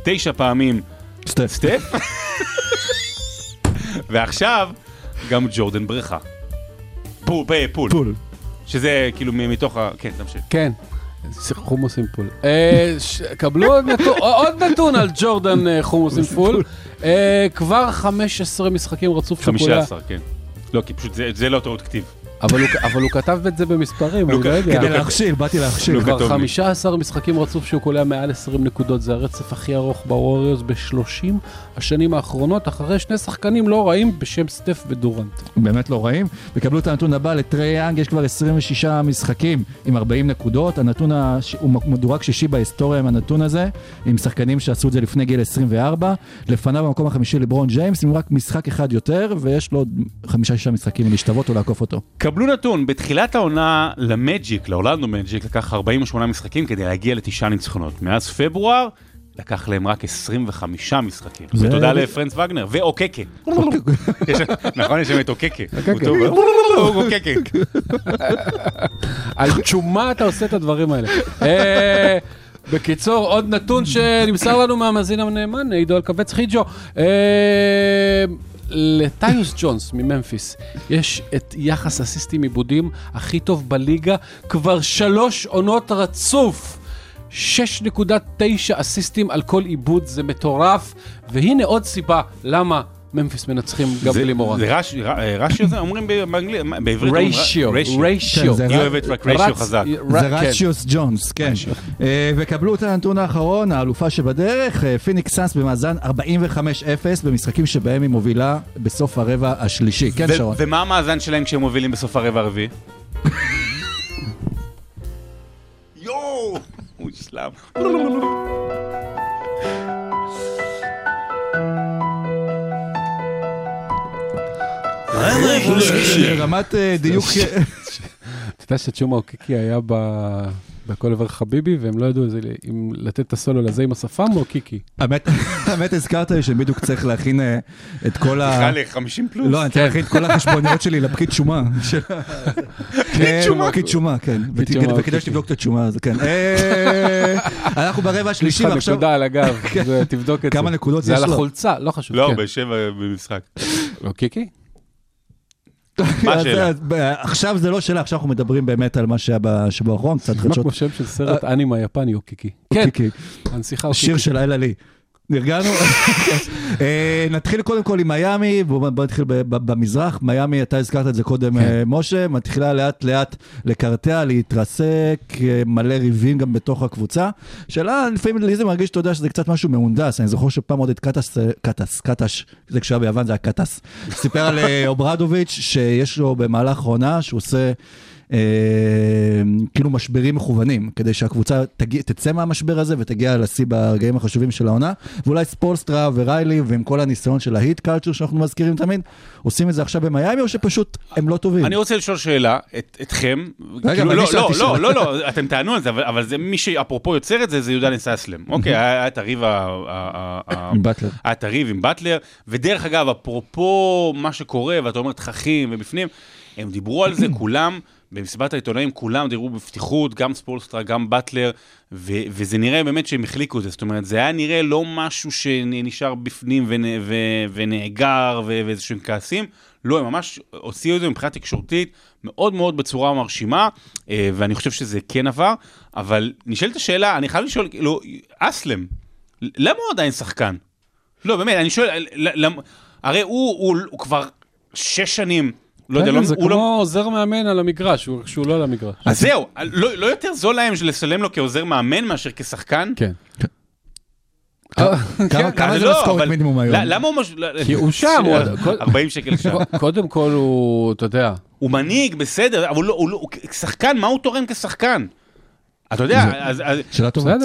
תשע פעמים סטף. סטף, ועכשיו גם ג'ורדן בריכה. פול, פול, פול. שזה כאילו מתוך ה... כן, תמשיך. כן, חומוס עם פול. אה, קבלו עוד נתון- על ג'ורדן אה, חומוס עם פול. אה, כבר 15 משחקים רצוף קולע. 15, כן. לא, כי פשוט זה לא טעות כתיב. אבל הוא- כתב את זה במספרים, אני לא יודע. כדי להכשיל, באתי להכשיל. כבר כתוב לי. 15 משחקים רצוף שהוא קולע מעל 20 נקודות, זה הרצף הכי ארוך בווריורס ב-30 השנים האחרונות, אחרי שני שחקנים לא רעים בשם סטף ודורנט. באמת לא רעים. וקבלו את הנתון הבא, לטרי יאנג יש כבר 26 משחקים עם 40 נקודות. הנתון. הוא מדורג שישי בהיסטוריה עם הנתון הזה, עם שחקנים שעשו את זה לפני גיל 24. לפניו במקום החמישי לברון ג'יימס, עם רק משחק אחד יותר, ויש לו עוד חמישה-שישה משחקים להשתוות או לעקוף אותו. קבלו נתון, בתחילת העונה למג'יק, לאורלנדו מג'יק, לקח 48 משחקים כדי להגיע לתשעה ניצחונות. מאז פברואר, לקח להם רק 25 משחקים. ותודה לפרנץ וגנר, ואוקקה. נכון, יש שם את אוקקה. אה? אוקקה. על תשומה אתה עושה את הדברים האלה. אה, בקיצור, עוד נתון שנמסר לנו מהמאזין הנאמן, עידו אלקבץ חיג'ו. לטיוס ג'ונס מממפיס יש את יחס אסיסטים עיבודים הכי טוב בליגה כבר שלוש עונות רצוף. 6.9 אסיסטים על כל איבוד, זה מטורף. והנה עוד סיבה למה ממפיס מנצחים גם בלי מורן. זה רשיו זה אומרים באנגלית, בעברית ריישיו, ריישיו. כן, היא אוהבת רק ריישיו חזק. זה רציוס ג'ונס, כן. אה, וקבלו את הנתון האחרון, האלופה שבדרך, אה, פיניקס סאנס במאזן 45-0 במשחקים שבהם היא מובילה בסוף הרבע השלישי. כן, שרון. ומה המאזן שלהם כשהם מובילים בסוף הרבע הרביעי? יואו, מושלם. רבע רמת אה, דיוק... אתה יודע שצ'ומה אוקיקי היה ב- בכל עבר חביבי, והם לא ידעו אם לתת את הסולו לזה עם השפם או קיקי. האמת, הזכרת לי שבדיוק צריך להכין אה, את כל ה... בכלל 50 פלוס. לא, אני צריך להכין את כל החשבוניות שלי לפקיד שומה. כן, שומה. פקיד שומה, כן. פקיד וכדאי. שתבדוק את התשומה הזאת, כן. אה, אנחנו ברבע יש השלישי, לך ועכשיו... נקודה על הגב, זה- תבדוק את זה. כמה נקודות זה יש על לו? החולצה, לא חשוב. לא, כן. בשבע במשחק. לא קיקי? מה השאלה? ב- עכשיו זה לא שאלה, עכשיו אנחנו מדברים באמת על מה שהיה בשבוע האחרון, קצת נשמע חדשות. כמו שם של סרט אנימה יפני אוקיקי. כן, אוקיקי. הנסיכה אוקיקי. שיר של לילה לי. נרגענו? אה, נתחיל קודם כל עם מיאמי, בוא בוא נתחיל במזרח. מיאמי, אתה הזכרת את זה קודם, כן. אה, משה, מתחילה לאט לאט לקרטע, להתרסק, אה, מלא ריבים גם בתוך הקבוצה. שאלה, לפעמים לי זה מרגיש, אתה יודע, שזה קצת משהו מהונדס. אני זוכר שפעם עוד את קטס, קטס, קטש, זה כשהיה ביוון זה היה קטס. סיפר על אוברדוביץ' שיש לו במהלך העונה, שהוא עושה... אה, כאילו משברים מכוונים, כדי שהקבוצה תגיע, תצא מהמשבר הזה ותגיע לשיא ברגעים החשובים של העונה. ואולי ספולסטרה וריילי ועם כל הניסיון של ההיט culture שאנחנו מזכירים תמיד, עושים את זה עכשיו במיאמי או שפשוט הם לא טובים? אני רוצה לשאול שאלה, את- אתכם. רגע, כאילו, לא, לא, שאלה. לא, לא, לא, אתם תענו על זה, אבל- אבל זה מי שאפרופו יוצר את זה, זה יהודה נססלם. אוקיי, היה היה את הריב עם באטלר. היה את הריב עם באטלר, ודרך אגב, אפרופו מה שקורה, ואתה אומר תככים ובפנים, הם דיברו על זה כולם, במסיבת העיתונאים כולם דיברו בפתיחות, גם ספולסטרה, גם באטלר, ו- וזה נראה באמת שהם החליקו את זה, זאת אומרת, זה היה נראה לא משהו שנשאר בפנים ונ- ו- ונאגר ו- ואיזשהם כעסים, לא, הם ממש הוציאו את זה מבחינה תקשורתית מאוד מאוד בצורה מרשימה, אה, ואני חושב שזה כן עבר, אבל נשאלת השאלה, אני חייב לשאול, כאילו, אסלם, למה הוא עדיין שחקן? לא, באמת, אני שואל, למה... הרי הוא, הוא, הוא כבר שש שנים, לא יודע, כן, לא, זה הוא כמו לא... עוזר מאמן על המגרש, הוא- כשהוא לא על המגרש. אז זהו, לא, לא יותר זול להם לשלם לו כעוזר מאמן מאשר כשחקן? כן. כמה- כן, כמה אז זה לא, משכורת אבל- מינימום היום? למה הוא... מש... כי הוא שם, הוא- 40 שקל שם. קודם כל הוא, אתה יודע, הוא מנהיג, בסדר, אבל הוא לא, הוא לא, הוא שחקן, מה הוא תורם כשחקן? אתה יודע, אז, שאלה טובה.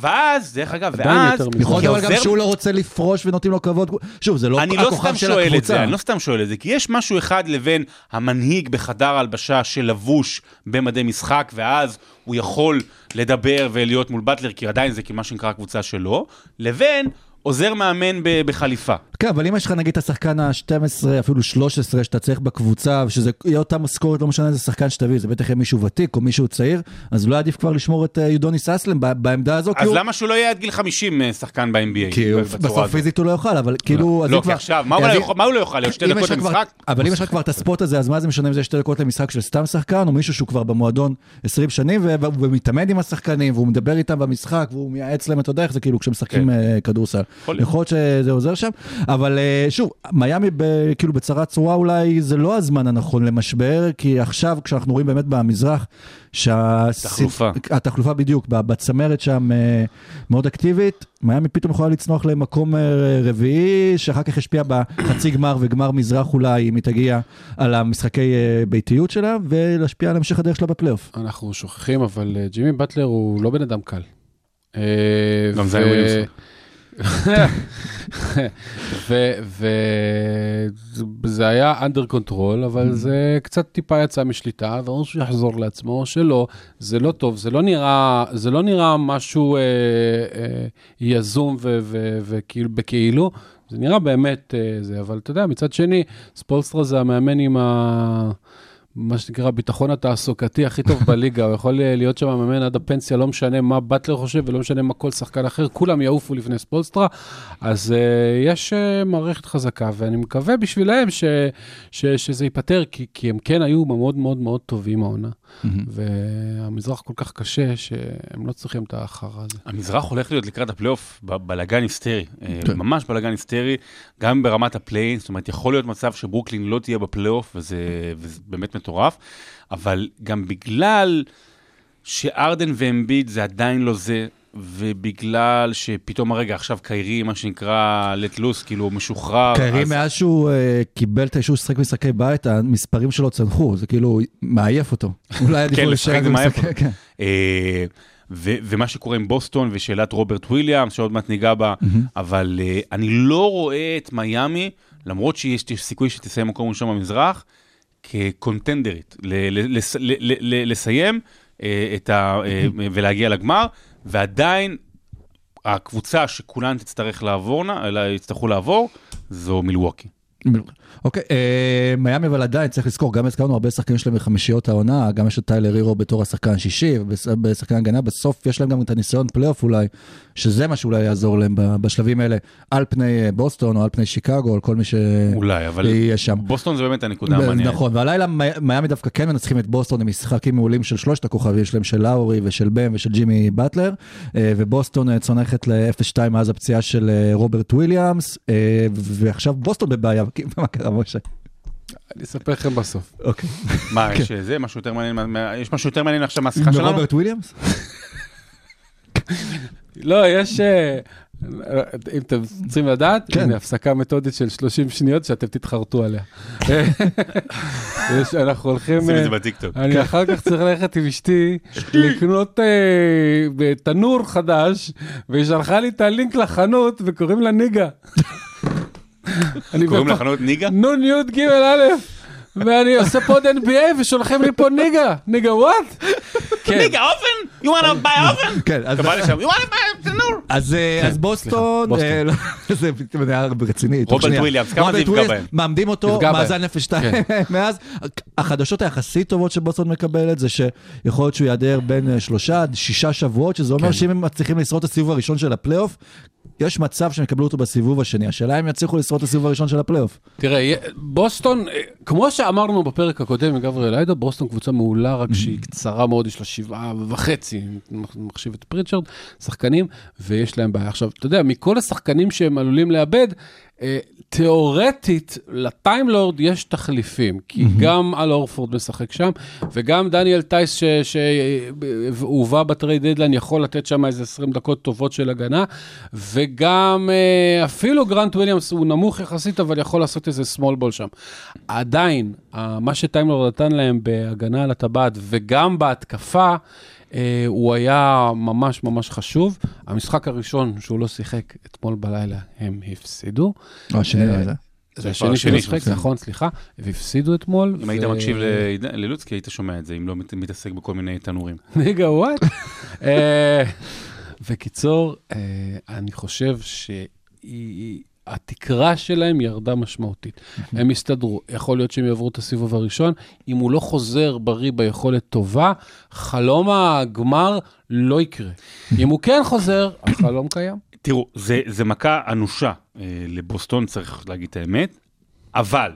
ואז, דרך אגב, ואז. יכול להיות אבל גם שהוא לא רוצה לפרוש ונותנים לו כבוד. שוב, זה לא אני לא הכוכב סתם של שואל את הקבוצה. זה, אני לא סתם שואל את זה, כי יש משהו אחד לבין המנהיג בחדר הלבשה שלבוש במדי משחק, ואז הוא יכול לדבר ולהיות מול באטלר, כי עדיין זה כמה שנקרא הקבוצה שלו, לבין עוזר מאמן בחליפה. כן, אבל אם יש לך נגיד את השחקן ה-12, אפילו 13 שאתה צריך בקבוצה, ושזה יהיה אותה משכורת, לא משנה איזה שחקן שתביא, זה בטח יהיה מישהו ותיק או מישהו צעיר, אז אולי עדיף כבר לשמור את אה, יודוניס אסלם בעמדה הזו, אז למה שהוא לא יהיה עד גיל 50 אה, שחקן ב-NBA? כי בסוף? פיזית הוא לא יוכל, אבל כאילו... אז לא, כי עכשיו, מה הוא לא הוא לא שתי דקות למשחק? אבל אם יש לך כבר את הספוט הזה, אז מה זה משנה אם זה שתי דקות למשחק של סתם שחקן, או מישהו שהוא כבר במועדון 20 שנים, והוא מתאמן עם השחקנים, והוא מדבר איתם במשחק, והוא מייעץ להם, אתה יודע איך זה כאילו כשמשחקים כן. אה, כדורסל. יכול להיות שזה עוזר שם, אבל אה, שוב, מיאמי ב- כאילו בצרת צורה אולי זה לא הזמן הנכון למשבר, כי עכשיו כשאנחנו רואים באמת במזרח, שה... תחלופה. התחלופה בדיוק, ב- בצמרת שם אה, מאוד אקטיבית, מיאמי פתאום יכולה לצנוח למקום אה, רביעי, שאחר כך ישפיע בחצי גמר וגמר מזרח אולי, אם היא תגיע על המשחקי ביתיות שלה, ולהשפיע על המשך הדרך שלה בפלייאוף. אנחנו שוכחים, אבל ג'ימי באטלר הוא לא בן אדם קל. גם ו- זיון וויליאמסון. וזה היה under control, Mm. אבל זה קצת טיפה יצא משליטה, ואומרים שהוא יחזור לעצמו, או שלא, זה לא טוב, זה לא נראה, זה לא נראה משהו אה, אה, יזום וכאילו, בכאילו, זה נראה באמת אה, זה, אבל אתה יודע, מצד שני, ספולסטרה זה המאמן עם ה... מה שנקרא הביטחון התעסוקתי הכי טוב בליגה, הוא יכול להיות שם מאמן עד הפנסיה, לא משנה מה באטלר חושב ולא משנה מה כל שחקן אחר, כולם יעופו לפני ספולסטרה, אז uh, יש uh, מערכת חזקה, ואני מקווה בשבילם ש, ש, שזה ייפתר, כי, כי הם כן היו מאוד מאוד מאוד טובים העונה, והמזרח כל כך קשה, שהם לא צריכים את החרא הזה. המזרח הולך להיות לקראת הפלייאוף בלאגן היסטרי, אה, כן. ממש בלאגן היסטרי, גם ברמת הפליי אין, זאת אומרת, יכול להיות מצב שברוקלין לא תהיה בפלייאוף, וזה, וזה באמת מטורף, אבל גם בגלל שהארדן ואמביד זה עדיין לא זה, ובגלל שפתאום הרגע עכשיו קיירי, מה שנקרא let loose, כאילו הוא משוחרר. קיירי אז- מאז שהוא אה, קיבל את האישור לשחק משחקי בית, המספרים שלו צנחו, זה כאילו מעייף אותו. אולי עדיף כן, לשחק זה מעייף אותו. כן. אה, ו- ומה שקורה עם בוסטון ושאלת רוברט וויליאמס, שעוד מעט ניגע בה, אבל אה, אני לא רואה את מיאמי, למרות שיש יש סיכוי שתסיים מקום ראשון במזרח, כ contenderית, לסיים אה, את ה... אה, ולהגיע לגמר, ועדיין הקבוצה שכולן תצטרך לעבור, אלא יצטרכו לעבור, זו מילווקי. אוקיי, אה, מיאמי אבל עדיין צריך לזכור, גם הזכרנו הרבה שחקנים שלהם בחמישיות העונה, גם יש את טיילר הירו בתור השחקן השישי, ובשחקן הגנה, בסוף יש להם גם את הניסיון פלייאוף אולי, שזה מה שאולי יעזור להם בשלבים האלה, על פני אה, בוסטון או על פני שיקגו, על כל מי אולי, אבל שיהיה שם. בוסטון זה באמת הנקודה המעניינת. נכון, והלילה מי- מיאמי דווקא כן מנצחים את בוסטון עם משחקים מעולים של שלושת הכוכבים שלהם, של לאורי ושל בם ושל ג'ימי באטלר, אה, ובוסטון אה, צונחת ל-0-2 מאז הפציעה של רוברט וויליאמס, ועכשיו בוסטון בבעיה, מה קרה משה? אני אספר לכם בסוף. אוקיי. מה, יש זה? משהו יותר מעניין? יש משהו יותר מעניין עכשיו מהשיחה שלנו? ורוברט וויליאמס? לא, יש... אה, אם אתם צריכים לדעת, כן. הנה הפסקה מתודית של 30 שניות שאתם תתחרטו עליה. יש- אנחנו הולכים... שים את אה, זה בטיקטוק. אני אחר כך צריך ללכת עם אשתי לקנות אה, תנור חדש, והיא שלחה לי את הלינק לחנות וקוראים לה ניגה. קוראים לחנות ניגה? נון יוד גימל א', ואני עושה פה עוד NBA ושולחים לי פה ניגה. ניגה what? כן. ניגה oven? You want to buy oven? כן, אז- קבע לשם, you want to buy תנור? אז אה, אז בוסטון. אה, לא, זה היה רציני. רוברט. וויליאמס, כמה זה יפגע בהם? מעמדים אותו. מאזן 0-2 מאז. החדשות היחסית טובות שבוסטון מקבלת זה שיכול להיות שהוא ייעדר בין אה, שלושה עד שישה שבועות, שזה אומר כן. שאם הם מצליחים לשרוד את הסיבוב הראשון של הפלייאוף, יש מצב שהם יקבלו אותו בסיבוב השני. השאלה אם יצליחו לשרוד את הסיבוב הראשון של הפלייאוף. תראה, בוסטון, אה, כמו שאמרנו בפרק הקודם עם גבריאל היידו, בוסטון קבוצה מעולה, רק שהיא קצרה מאוד, יש לה שבעה וחצי, מחשיב את פריצ'רד, שחקנים, ויש להם בעיה. עכשיו, אתה יודע, מכל השחקנים שהם עלולים לאבד, תיאורטית, לטיימלורד יש תחליפים, כי גם אל הורפורד משחק שם, וגם דניאל טייס שהובא ב trade deadline יכול לתת שם איזה 20 דקות טובות של הגנה, וגם אה, אפילו גרנט וויליאמס הוא נמוך יחסית, אבל יכול לעשות איזה small ball שם. עדיין, אה, מה שטיימלורד נתן להם בהגנה על הטבעת וגם בהתקפה, אה, הוא היה ממש ממש חשוב. המשחק הראשון שהוא לא שיחק אתמול בלילה, הם הפסידו. או השני אה, לא יודע. זה השני השני משחק, שהוא נכון, סליחה, והפסידו אתמול. אם היית מקשיב ללוצקי, היית שומע את זה, אם לא מת- מתעסק בכל מיני תנורים. ניגה, וואט? אה, בקיצור, אה, אני חושב שהתקרה שלהם ירדה משמעותית. הם יסתדרו, יכול להיות שהם יעברו את הסיבוב הראשון. אם הוא לא חוזר בריא ביכולת טובה, חלום הגמר לא יקרה. אם הוא כן חוזר, החלום קיים. תראו, זה, זה מכה אנושה אה, לבוסטון, צריך להגיד את האמת, אבל,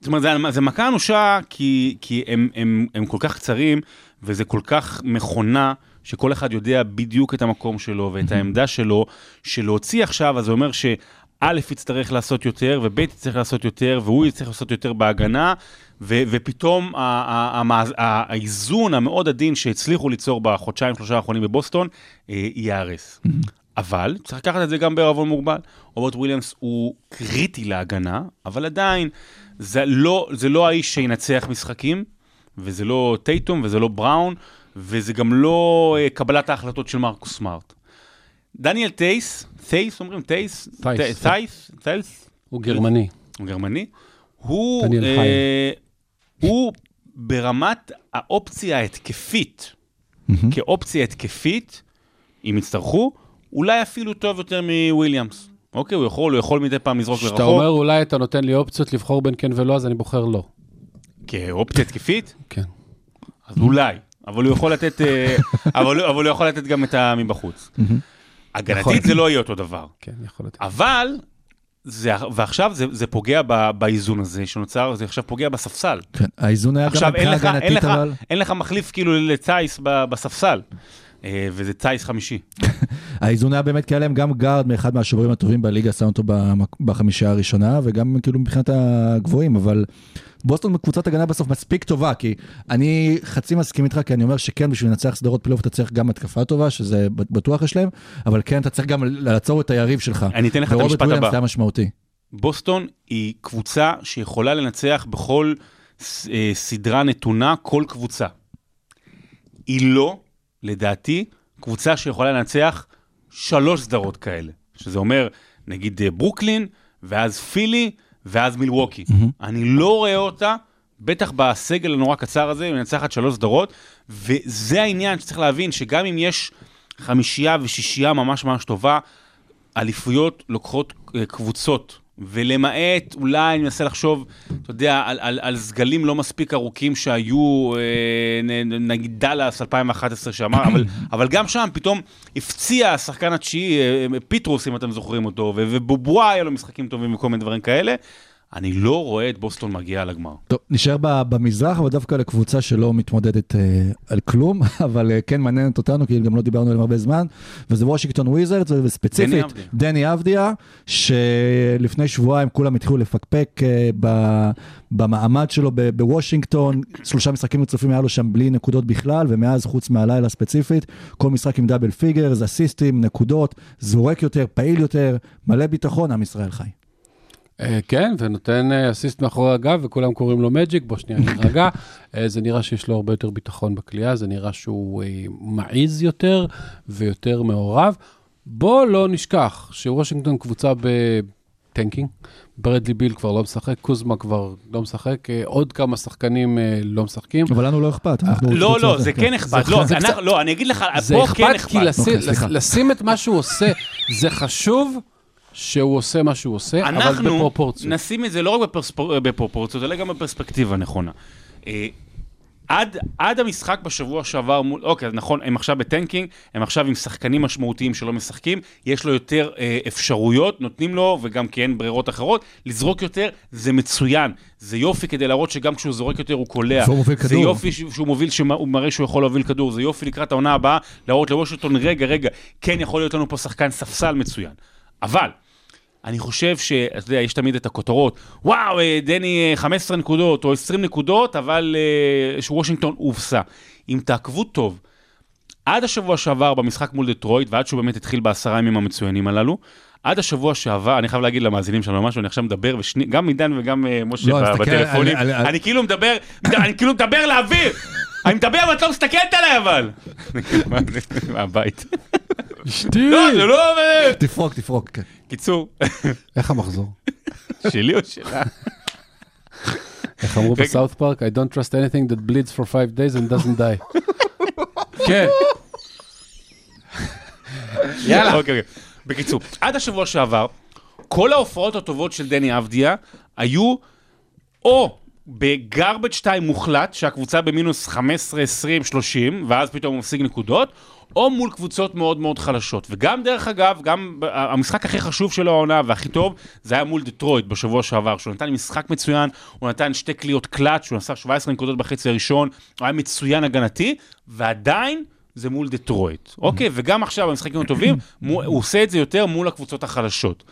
זאת אומרת, זה, זה מכה אנושה כי, כי הם, הם, הם כל כך קצרים, וזה כל כך מכונה, שכל אחד יודע בדיוק את המקום שלו ואת העמדה שלו, שלהוציא עכשיו, אז זה אומר שא' יצטרך לעשות יותר, וב' יצטרך לעשות יותר, והוא יצטרך לעשות יותר בהגנה, ו- ופתאום האיזון המאוד עדין שהצליחו ליצור בחודשיים, שלושה האחרונים בבוסטון, אה, ייהרס. אבל צריך לקחת את זה גם בערבון מוגבל. רוברט וויליאמס הוא קריטי להגנה, אבל עדיין זה לא, זה לא האיש שינצח משחקים, וזה לא טייטום וזה לא בראון, וזה גם לא אה, קבלת ההחלטות של מרקוס סמארט. דניאל טייס, טייס אומרים טייס? טייס. טייס? טייס? הוא גרמני. הוא גרמני. הוא, אה, הוא ברמת האופציה ההתקפית, כאופציה התקפית, אם יצטרכו, אולי אפילו טוב יותר מוויליאמס. אוקיי, הוא יכול, הוא יכול מדי פעם לזרוק לרחוק. כשאתה אומר אולי אתה נותן לי אופציות לבחור בין כן ולא, אז אני בוחר לא. כאופציה התקפית, כן. אז אולי. אבל הוא יכול לתת, אה, אבל, אבל הוא יכול לתת גם את המבחוץ. נכון. הגנתית זה לא יהיה אותו דבר. כן, יכול להיות. אבל, זה, ועכשיו זה, זה פוגע ב, באיזון הזה שנוצר, זה עכשיו פוגע בספסל. כן, האיזון היה גם עכשיו, מבחינה הגנתית, אבל... אין לך מחליף כאילו לטייס ב- בספסל, וזה טייס חמישי. האיזון היה באמת כי היה להם גם גארד מאחד מהשומרים הטובים בליגה, שם אותו בחמישייה הראשונה, וגם כאילו מבחינת הגבוהים, אבל בוסטון קבוצת הגנה בסוף מספיק טובה, כי אני חצי מסכים איתך, כי אני אומר שכן, בשביל לנצח סדרות פלייאוף אתה צריך גם התקפה טובה, שזה בטוח יש להם, אבל כן, אתה צריך גם לעצור את היריב שלך. אני אתן לך את המשפט הבא. היה משמעותי. בוסטון היא קבוצה שיכולה לנצח בכל אה, סדרה נתונה, כל קבוצה. היא לא, לדעתי, קבוצה שיכולה לנצח שלוש סדרות כאלה. שזה אומר, נגיד אה, ברוקלין, ואז פילי, ואז מילווקי. אני לא רואה אותה, בטח בסגל הנורא קצר הזה, מנצחת שלוש סדרות, וזה העניין שצריך להבין, שגם אם יש חמישייה ושישייה ממש ממש טובה, אליפויות לוקחות אה, קבוצות, ולמעט, אולי אני מנסה לחשוב, אתה יודע, על, על, על סגלים לא מספיק ארוכים שהיו, אה, נגיד דאלאס 2011 שאמר, אבל, אבל גם שם פתאום הפציע השחקן התשיעי, אה, פיטרוס, אם אתם זוכרים אותו, ובובואה היה לו משחקים טובים וכל מיני דברים כאלה. אני לא רואה את בוסטון מגיעה לגמר. טוב, נשאר במזרח, אבל דווקא לקבוצה שלא מתמודדת אה, על כלום, אבל אה, כן מעניינת אותנו, כי גם לא דיברנו עליהם הרבה זמן, וזה וושינגטון וויזרדס, דני וספציפית. דני אבדיה, שלפני שבועיים כולם התחילו לפקפק אה, ב- במעמד שלו ב- בוושינגטון, שלושה משחקים רצופים היה לו שם בלי נקודות בכלל, ומאז חוץ מהלילה ספציפית, כל משחק עם double figures, אסיסטים, נקודות, זורק יותר, פעיל יותר, מלא ביטחון, עם ישראל חי. אה, כן, ונותן אה, אסיסט מאחורי הגב, וכולם קוראים לו מג'יק, בוא שנייה נירגע. אה, זה נראה שיש לו הרבה יותר ביטחון בקליעה, זה נראה שהוא מעיז יותר ויותר מעורב. בוא לא נשכח שוושינגטון קבוצה בטנקינג, ברדלי ביל כבר לא משחק, קוזמה כבר לא משחק, עוד כמה שחקנים לא משחקים. אבל לנו לא אכפת. לא, לא, זה כן אכפת. זה לא. זה לא, אני אגיד לך, זה פה כן אכפת כי אכפת. לשים- סליחה. לשים את מה שהוא עושה, זה חשוב שהוא עושה מה שהוא עושה, אבל אנחנו בפרופורציות. נשים את זה לא רק בפרספ... בפרופורציות, אלא גם בפרספקטיבה נכונה. אה, עד, עד המשחק בשבוע שעבר מול, אוקיי, אז נכון, הם עכשיו בטנקינג, הם עכשיו עם שחקנים משמעותיים שלא משחקים, יש לו יותר אה, אפשרויות, נותנים לו, וגם כי אין ברירות אחרות, לזרוק יותר, זה מצוין. זה יופי כדי להראות שגם כשהוא זורק יותר הוא קולע. והוא מוביל זה כדור. יופי שהוא מוביל, שהוא מראה שהוא יכול להוביל כדור, זה יופי לקראת העונה הבאה, להראות לוושינגטון, רגע, רגע, כן יכול להיות לנו פה שחקן ספסל מצוין. אבל, אני חושב שאתה יודע, יש תמיד את הכותרות, וואו, אה, דני אה, 15 נקודות או 20 נקודות, אבל אה, שוושינגטון הובסה. אם תעקבו טוב, עד השבוע שעבר במשחק מול דטרויט, ועד שהוא באמת התחיל בעשרה ימים המצוינים הללו, עד השבוע שעבר, אני חייב להגיד למאזינים שלנו משהו, אני עכשיו מדבר, ושני, גם עידן וגם אה, משה לא, בטלפונים, אני כאילו מדבר, אני כאילו מדבר לאוויר, אני מדבר ואת לא מסתכלת עליי אבל. מהבית. אשתי! לא, זה לא עובד. תפרוק, תפרוק, כן. קיצור, איך המחזור? שלי או שלה? איך אמרו. בסאוף פארק? I don't trust anything that bleeds for five days and doesn't die. כן. יאללה. אוקיי, אוקיי. בקיצור, עד השבוע שעבר, כל ההופעות הטובות של דני אבדיה היו או בגרבג' 2 מוחלט, שהקבוצה במינוס 15, 20, 30, ואז פתאום הוא משיג נקודות, או מול קבוצות מאוד מאוד חלשות. וגם, דרך אגב, גם המשחק הכי חשוב שלו העונה והכי טוב, זה היה מול דטרויט בשבוע שעבר, שהוא נתן משחק מצוין, הוא נתן שתי קליעות קלאץ', הוא נסע 17 נקודות בחצי הראשון, הוא היה מצוין הגנתי, ועדיין... זה מול דטרויט, אוקיי? וגם עכשיו במשחקים הטובים, הוא עושה את זה יותר מול הקבוצות החלשות.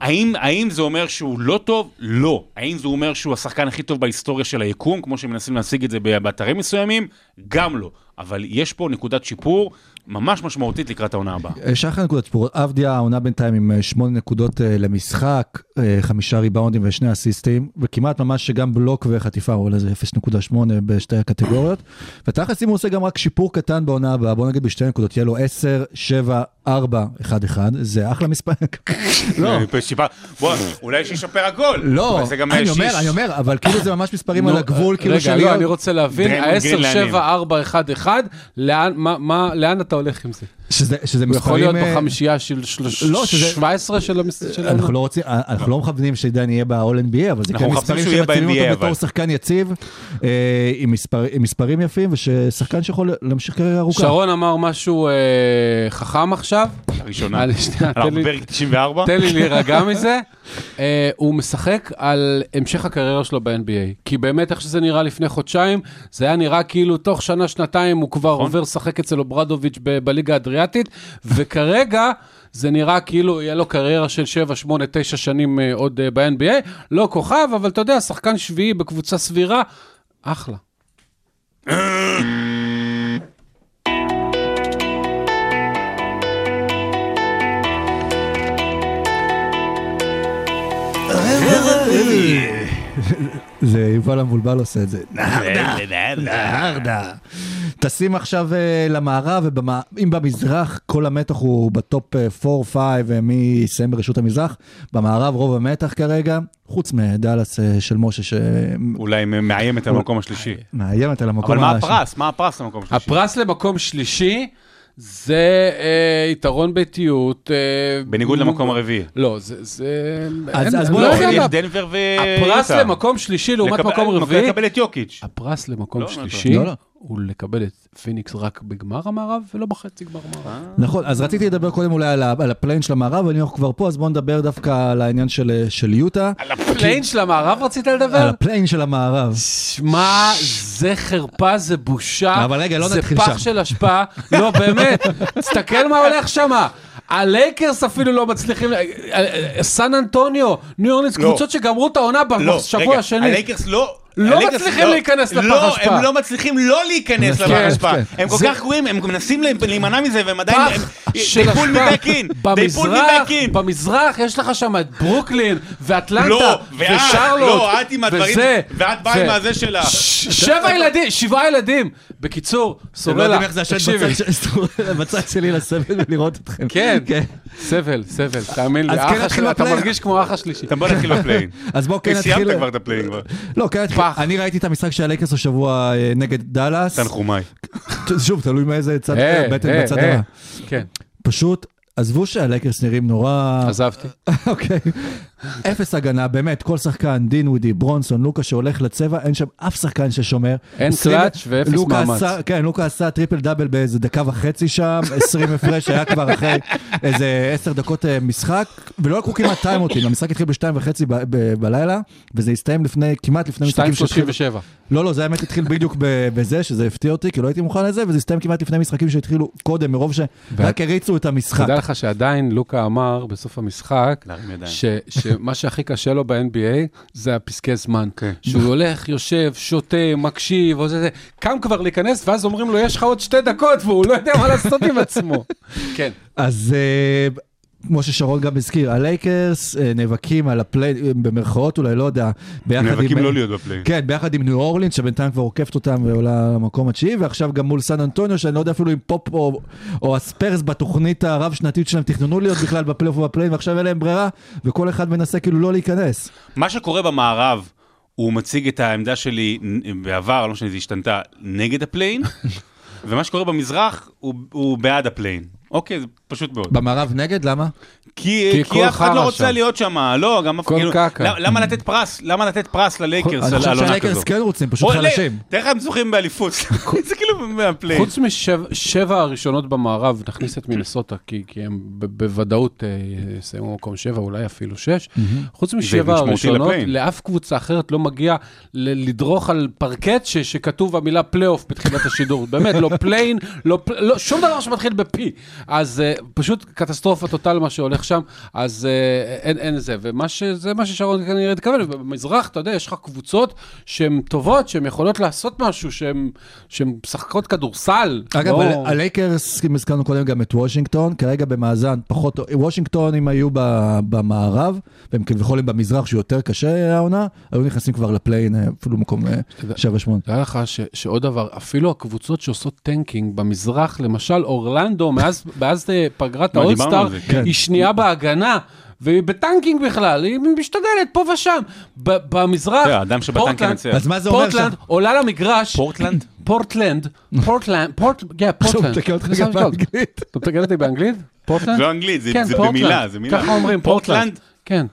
האם, האם זה אומר שהוא לא טוב? לא. האם זה אומר שהוא השחקן הכי טוב בהיסטוריה של היקום, כמו שמנסים להשיג את זה באתרים מסוימים? גם לא. אבל יש פה נקודת שיפור ממש משמעותית לקראת העונה הבאה. אה, שחר נקודות שיפור, אבדיה העונה בינתיים עם אה, שמונה נקודות אה, למשחק, חמישה ריבאונדים ושני אסיסטים, וכמעט ממש שגם בלוק וחטיפה הוא איזה 0.8 בשתי הקטגוריות. ותכלס אם הוא עושה גם רק שיפור קטן בעונה הבאה, בוא נגיד בשתי נקודות, יהיה לו 10, 7, 4, 1, 1, זה אחלה מספר. לא. בוא, אולי שישפר הכל. לא, אבל זה גם אני אומר, אני אומר, אבל כאילו זה ממש מספרים על הגבול, כאילו של רגע, לא, אני רוצה להבין, דריימונד ה-10, גרין לעניים. 7, 4, 1, 1, לאן מה- מה- לאן אתה הולך עם זה? שזה שזה הוא יכול מספרים... להיות אה, בחמישייה של שלוש- לא, שזה- 17 של המס- של העונה? אנחנו לא רוצים, אנחנו לא מכוונים שעידן יהיה ב-all NBA, אבל זה אנחנו כן מספרים שמציבים ב-NBA, אותו בתור. שחקן יציב, אה, עם מספר- עם מספרים יפים, ושחקן שיכול להמשיך קריירה ארוכה. שרון אמר משהו אה, חכם עכשיו. הראשונה. אה, אנחנו לי- בפרק 94? תן לי להירגע מזה. אה, הוא משחק על המשך הקריירה שלו ב-NBA. כי באמת, איך שזה נראה לפני חודשיים, זה היה נראה כאילו תוך שנה, שנתיים הוא כבר נכון. עובר לשחק אצל אוברדוביץ' בליגה האדריאטית, וכרגע... זה נראה כאילו יהיה לו קריירה של 7, 8, 9 שנים אה, עוד אה, ב-NBA. לא כוכב, אבל אתה יודע, שחקן שביעי בקבוצה סבירה, אחלה. זה יובל המבולבל עושה את זה. נהרדה. טסים עכשיו אה, למערב, ואם במזרח כל המתח הוא בטופ 4-5, ומי יסיים ברשות המזרח, במערב רוב המתח כרגע, חוץ מדאלאס אה, של משה אולי מאיימת על המקום השלישי. שמאיימת על המקום אבל מה הפרס? מה הפרס למקום השלישי? הפרס למקום שלישי זה אה, יתרון ביתיות. אה, בניגוד מ- למקום הרביעי. לא, זה... זה אז- אין- אז בוא לא נתחיל יש דנבר ו... הפרס למקום שלישי לעומת לקבל- מקום רביעי, לקבל את יוקיץ'. הפרס למקום לא, שלישי לא, לא. הוא לקבל את פיניקס רק בגמר המערב ולא בחצי גמר המערב. נכון, אז רציתי לדבר קודם אולי על על ה play-in של המערב, ואני כבר פה, אז בואו נדבר דווקא על העניין של אה, של יוטה. על ה play-in של המערב רצית על לדבר? הפליין של המערב. שמע, זה חרפה, זה בושה. אבל רגע, לא נתחיל זה שם. פח של אשפה. לא, באמת, תסתכל מה הולך שמה. הלייקרס אפילו לא מצליחים, אה, אה, סן אנטוניו, ניו אורלינס, לא. קבוצות שגמרו את העונה לא, בשבוע רגע, השני. הלייקרס לא... לא הלייקרס מצליחים להיכנס לפח לא, אשפה. הם לא מצליחים לא להיכנס לפח כן, אשפה. כן. הם כל זה- כך גרועים, הם מנסים להימנע מזה, והם עדיין... פח הם- של אשפה. back in. They pull me במזרח, back in. במזרח יש לך שם את ברוקלין, ואטלנטה, לא, ושרלוט, לא, את עם הדברים, וזה, ואת באה. עם הזה שלך. ש- שבע ילדים, שבעה ילדים. בקיצור, לא סורלה, תקשיבי. בצד שלי לסבל ולראות אתכם. כן, סבל, סבל, תאמין לי, כן אתה. מרגיש כמו האח השלישי. אתה בוא נתחיל ב play-in. אז בואו כן נתחיל... סיימת כבר את ה play-in כבר. לא, כן פח. אני ראיתי את המשחק של הלייקרס השבוע אה, נגד דאלאס. תנחומיי. שוב, תלוי מאיזה צד, אה, בטן אה, בצד. הרע. כן. פשוט עזבו שהלייקרס נראים נורא... עזבתי. אוקיי. אפס הגנה, באמת, כל שחקן, דינווידי, ברונסון, לוקה שהולך לצבע, אין שם אף שחקן ששומר. אין קלאץ' ואפס מאמץ. כן, לוקה עשה triple double באיזה דקה וחצי שם, 20 הפרש, היה כבר אחרי איזה 10 דקות אה, משחק, ולא לקחו כמעט טיימאוטים, המשחק התחיל בשתיים וחצי ב- ב- בלילה, וזה הסתיים לפני, כמעט לפני משחקים שהתחילו. 2.37. לא, לא, זה האמת התחיל בדיוק ב- בזה, שזה הפתיע אותי, כי לא הייתי מוכן לזה, וזה הסתיים כמעט לפני משחקים שהתחילו קודם, מרוב שרק הריצו את המשחק. תדע לך שעדיין לוקה אמר בסוף המשחק, שמה שהכי קשה לו ב-NBA זה הפסקי זמן. כן. שהוא הולך, יושב, שותה, מקשיב, או זה, זה, קם כבר להיכנס, ואז אומרים לו, יש לך עוד שתי דקות, והוא לא יודע מה לעשות עם עצמו. כן. אז אה, כמו ששרון גם הזכיר, הלייקרס אה, נאבקים על ה play-in, במרכאות אולי, לא יודע, ביחד עם... נאבקים לא להיות ב play-in. כן, ביחד עם ניו אורלינס, שבינתיים כבר עוקפת אותם ועולה למקום התשיעי, ועכשיו גם מול סן אנטוניו, שאני לא יודע אפילו אם פופ או, או הספרס בתוכנית הרב-שנתית שלהם תכננו להיות בכלל בפלייאוף וב play-in, ועכשיו אין להם ברירה, וכל אחד מנסה כאילו לא להיכנס. מה שקורה במערב, הוא מציג את העמדה שלי בעבר, לא משנה, זה השתנתה, נגד ה play-in, ומה שקורה במזרח, הוא, הוא בעד ה play-in. אוקיי, זה פשוט מאוד. במערב נגד, למה? כי, כי אף אחד לא רוצה שם. להיות שם, לא, גם אף כל כאילו, קקה. למה- לתת פרס? למה לתת פרס ללייקרס אני על חושב על עונה שהלייקרס כזו? כן רוצים, פשוט חלשים. תראה איך הם זוכים באליפות, זה כאילו מה play-in. חוץ משבע הראשונות במערב, נכניס את מינסוטה, כי, כי הם בוודאות אה, יסיימו מקום שבע, אולי אפילו שש. חוץ משבע הראשונות. לאף קבוצה אחרת לא מגיע ל- לדרוך על פרקט ש- שכתוב המילה פלייאוף בתחילת השידור. באמת, לא play-in, לא, לא, שום דבר שמתחיל ב P. אז אה, פשוט קטסטרופה total מה שהולך שם, אז אה, אין, אין זה. ומה שזה מה ששרון כנראה התכוון, ובמזרח, אתה יודע, יש לך קבוצות שהן טובות, שהן יכולות לעשות משהו, שהן משחקות כדורסל. אגב, לא- הלייקרס, אם הזכרנו קודם גם את וושינגטון, כרגע במאזן פחות, וושינגטון אם היו במערב, והם כביכול הם במזרח שהוא יותר קשה העונה, היו נכנסים כבר ל play-in, אה, אפילו מקום אה, יודע- 7-8. תדע לך ש, שעוד דבר, אפילו הקבוצות שעושות tanking במזרח, למשל אורלנדו, מאז, אה, פגרת האולסטאר, כן. היא שנייה בהגנה. והיא ב tanking בכלל, היא משתדלת פה ושם. ב- במזרח, כן, האדם שבטנק פורטלנד- ינצח. אז מה זה אומר? פורטלנד עולה למגרש, פורטלנד? פורטלנד, פורטלנד, פורט, כן, עכשיו פורטלנד. מתקן אותך גם. באנגלית. אתה מתקן אותי באנגלית? פורטלנד? זה לא אנגלית, זה כן, זה פורטלנד. במילה, זה מילה. ככה אומרים, פורטלנד. כן.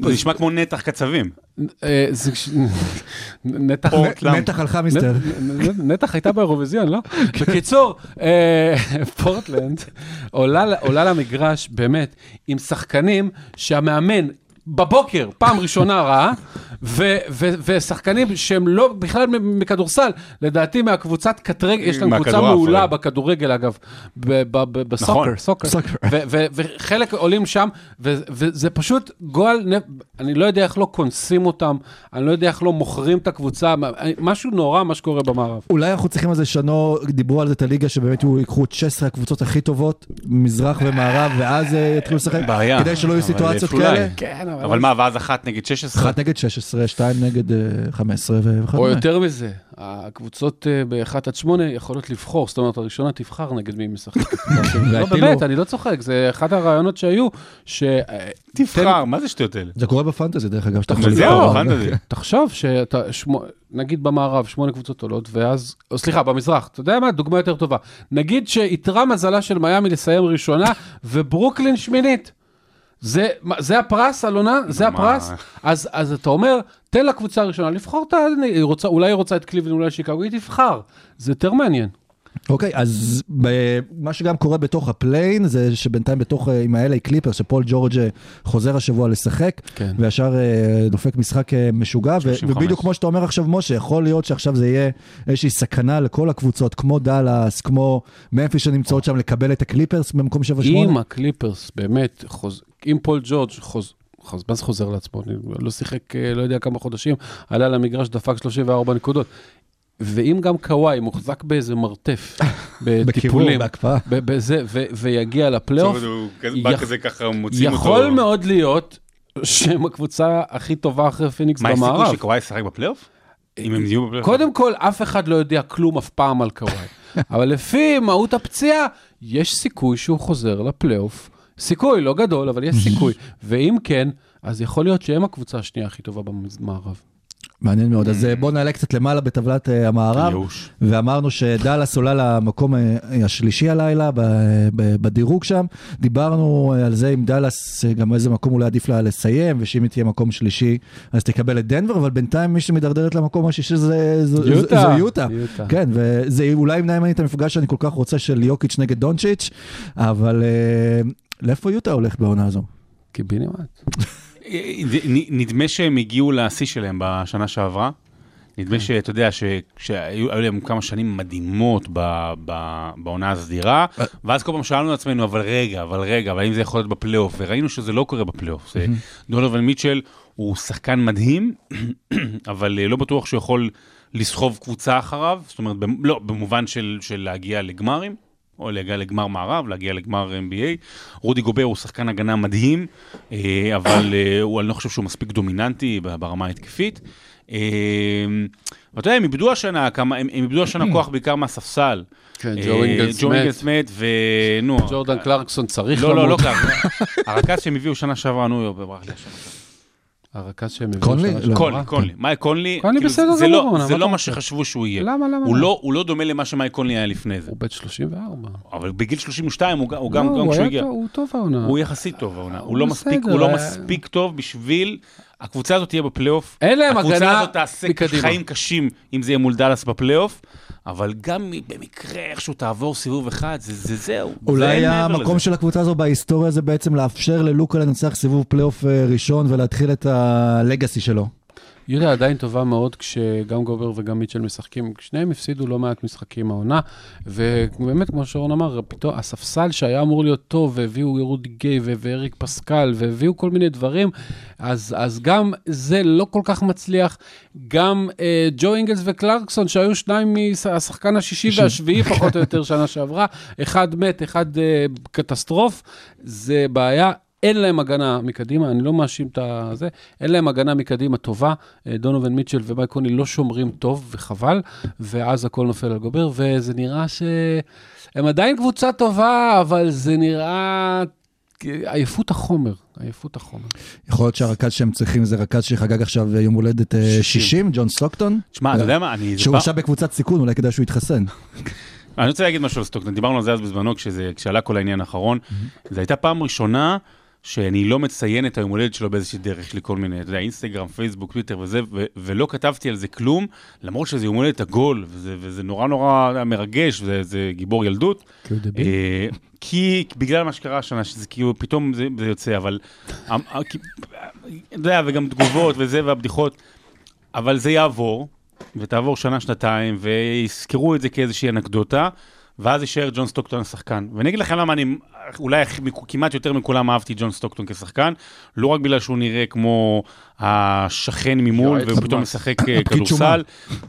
זה נשמע כמו נתח קצבים. אה, נתח... הלכה נ- נתח הייתה באירוויזיון, לא? בקיצור, אה, פורטלנד עולה למגרש, באמת, עם שחקנים שהמאמן בבוקר, פעם ראשונה ראה, ו- ו- ושחקנים שהם לא בכלל מכדורסל, לדעתי מהקבוצת קטרגל, יש להם קבוצה מעולה. בכדורגל אגב, ב- ב- ב- בסוקר, נכון. סוקר, סוקר. ו- ו- וחלק עולים שם, ו- וזה פשוט גועל, אני לא יודע איך לא קונסים אותם, אני לא יודע איך לא מוכרים את הקבוצה, משהו נורא מה שקורה במערב. אולי אנחנו צריכים על זה שנו, דיברו על זה את הליגה שבאמת יהיו- ייקחו את 16 הקבוצות הכי טובות, מזרח ומערב, ואז אה, יתחילו לשחק. כדי שלא יהיו סיטואציות. כאלה. כן, אבל מה, ואז אחת נגד 16? אחת נגד 16, שתיים נגד אה, 15 וכדומה. או יותר מזה, הקבוצות אה, ב-1 עד 8 יכולות לבחור, זאת אומרת, הראשונה תבחר נגד מי היא משחקת. לא, והטילו- באמת, אני לא צוחק, זה אחד הרעיונות שהיו, ש... אה, תבחר, מה זה שטויות האלה? זה קורה בפנטזי דרך אגב. שאתה זהו, לבחור. בפנטזי. תחשוב שאתה, נגיד במערב, שמונה קבוצות עולות, ואז, או סליחה, במזרח, אתה יודע מה? דוגמה יותר טובה. נגיד שאיתרה מזלה של מיאמי לסיים ראשונה, וברוקלין שמינית. זה, מה- זה הפרס, אלונה? זה מה? הפרס? אז, אז אתה אומר, תן לקבוצה הראשונה לבחור, את ה- היא רוצה, אולי היא רוצה את קליבלנד, אולי שיקגו, היא תבחר. זה יותר מעניין. אוקיי, אז ב- מה שגם קורה בתוך ה play-in, זה שבינתיים בתוך, אה, עם ה-LA קליפרס, שפול ג'ורג' אה, חוזר השבוע לשחק, כן. וישר אה, דופק משחק אה, משוגע, ו- 35. ובדיוק כמו שאתה אומר עכשיו, משה, יכול להיות שעכשיו זה יהיה איזושהי סכנה לכל הקבוצות, כמו דאלאס, כמו ממפיס שנמצאות שם, לקבל את הקליפרס במקום 7-8. אם הקליפרס באמת, חוז... אם פול ג'ורג' חוז... חוז... מה זה חוזר לעצמו? אני לא שיחק אה, לא יודע כמה חודשים, עלה למגרש, דפק 34 נקודות. ואם גם קוואי מוחזק באיזה מרתף, בטיפולים, בהקפאה. בזה, ו- ויגיע לפלייאוף. יכול מאוד להיות שהם הקבוצה הכי טובה אחרי פיניקס מה, יש סיכוי במערב. שקוואי ישחק בפלייאוף? אם הם יהיו בפלייאוף? קודם כל, אף אחד לא יודע כלום אף פעם על קוואי. אבל לפי מהות הפציעה, יש סיכוי שהוא חוזר לפלייאוף. סיכוי, לא גדול, אבל יש סיכוי. ואם כן, אז יכול להיות שהם הקבוצה השנייה הכי טובה במערב. מעניין מאוד. אז אה, בואו נעלה קצת למעלה בטבלת אה, המערב. ייאוש. ואמרנו שדאלאס עולה למקום אה, השלישי הלילה בדירוג שם. דיברנו על זה עם דאלאס, גם איזה מקום אולי עדיף לה לסיים, ושאם היא תהיה מקום שלישי, אז תקבל את דנבר, אבל בינתיים מי שמדרדרת למקום השישי זה יוטה. זו יוטה. יוטה. כן, וזה אולי ימנע ממני את המפגש שאני כל כך רוצה של יוקיץ' נגד דונצ'יץ', אבל לאיפה יוטה הולך בעונה הזו? קיבינימט. נדמה שהם הגיעו לשיא שלהם בשנה שעברה. נדמה שאתה יודע ש- שהיו היו להם כמה שנים מדהימות בעונה הסדירה, ואז כל פעם שאלנו את עצמנו, אבל רגע, אבל רגע, אבל האם זה יכול להיות בפלייאוף? וראינו שזה לא קורה בפלייאוף. דונובל מיטשל הוא שחקן מדהים, אבל אה, לא בטוח שהוא יכול לסחוב קבוצה אחריו, זאת אומרת, לא, במובן של של להגיע לגמרים. או להגיע לגמר מערב, להגיע לגמר NBA. רודי גובר הוא שחקן הגנה מדהים, אה, אבל אה, הוא, אני לא חושב שהוא מספיק דומיננטי ברמה ההתקפית. אה, ואתה יודע, הם איבדו השנה כמה, הם, הם איבדו השנה כוח בעיקר מהספסל. כן, אה, ג'ו אינגלס ג'ו מת. אינגלס מת, ונו. ג'ורדן קלרקסון צריך לא, לא, לא למות. קלארק. הרכז שהם הביאו שנה שעברה, נו, ברח לי השם. הרכז שהם הביאו קונלי? לא. קונלי, קונלי. מייק קונלי, קונלי כאילו, בסדר זה גמור, לא- זה מה לא אתה מה? שחשבו שהוא יהיה. למה, למה? הוא למה? לא- הוא לא דומה למה שמייק קונלי היה לפני זה. הוא בן 34. אבל בגיל 32 הוא גם הוא גם- לא, גם הוא כשהוא היה הגיע. הוא טוב העונה. הוא יחסית טוב העונה. הוא הוא לא מספיק, הוא לא מספיק טוב בשביל... הקבוצה הזאת תהיה בפלייאוף. אין להם הקבוצה הגנה הזאת תעשה מקדימה. חיים קשים אם זה יהיה מול דאלאס בפלייאוף, אבל גם במקרה איכשהו תעבור סיבוב אחד, זה זה זהו. זה אולי מעבר המקום. של הקבוצה הזו בהיסטוריה זה בעצם לאפשר ללוקה לנצח סיבוב פלייאוף אה, ראשון ולהתחיל את ה legacy שלו. יוטה עדיין טובה מאוד כשגם גובר וגם מיטשל משחקים, שניהם הפסידו לא מעט משחקים העונה, ובאמת, כמו שרון אמר, פתאום הספסל שהיה אמור להיות טוב, והביאו רודי גיי ואריק פסקל, והביאו כל מיני דברים, אז, אז גם זה לא כל כך מצליח. גם אה, ג'ו אינגלס וקלרקסון, שהיו שניים מהשחקן השישי והשביעי פחות או יותר שנה שעברה, אחד מת, אחד אה, קטסטרוף, זה בעיה. אין להם הגנה מקדימה, אני לא מאשים את הזה, אין להם הגנה מקדימה טובה. אה, דונובין מיטשל ומייק קוני לא שומרים טוב, וחבל, ואז הכל נופל על גובר, וזה נראה שהם עדיין קבוצה טובה, אבל זה נראה עייפות החומר, עייפות החומר. יכול להיות שהרכז שהם צריכים זה רכז שחגג עכשיו יום הולדת אה, 60, ג'ון סטוקטון. תשמע, אתה יודע מה, אני... זה שהוא עכשיו בקבוצת סיכון, אולי כדאי שהוא יתחסן. אני רוצה להגיד משהו על סטוקטון, דיברנו על זה אז בזמנו, כשזה- כשעלה כל העניין האחרון. זו הייתה פעם ראשונה שאני לא מציין את היום הולדת שלו באיזושהי דרך, יש לי כל מיני, אתה יודע, אינסטגרם, פייסבוק, טוויטר וזה, ו- ולא כתבתי על זה כלום, למרות שזה יום הולדת עגול, וזה, וזה נורא נורא מרגש, וזה זה גיבור ילדות. אה, כי בגלל מה שקרה השנה, שזה כאילו פתאום זה, זה יוצא, אבל, אה, אה, אתה יודע, וגם תגובות וזה והבדיחות, אבל זה יעבור, ותעבור שנה, שנתיים, ויזכרו את זה כאיזושהי אנקדוטה, ואז יישאר ג'ון סטוקטון השחקן. ואני אגיד לכם למה אני אולי כמעט יותר מכולם אהבתי ג'ון סטוקטון כשחקן, לא רק בגלל שהוא נראה כמו השכן ממול, ופתאום המס. משחק אה. כדורסל,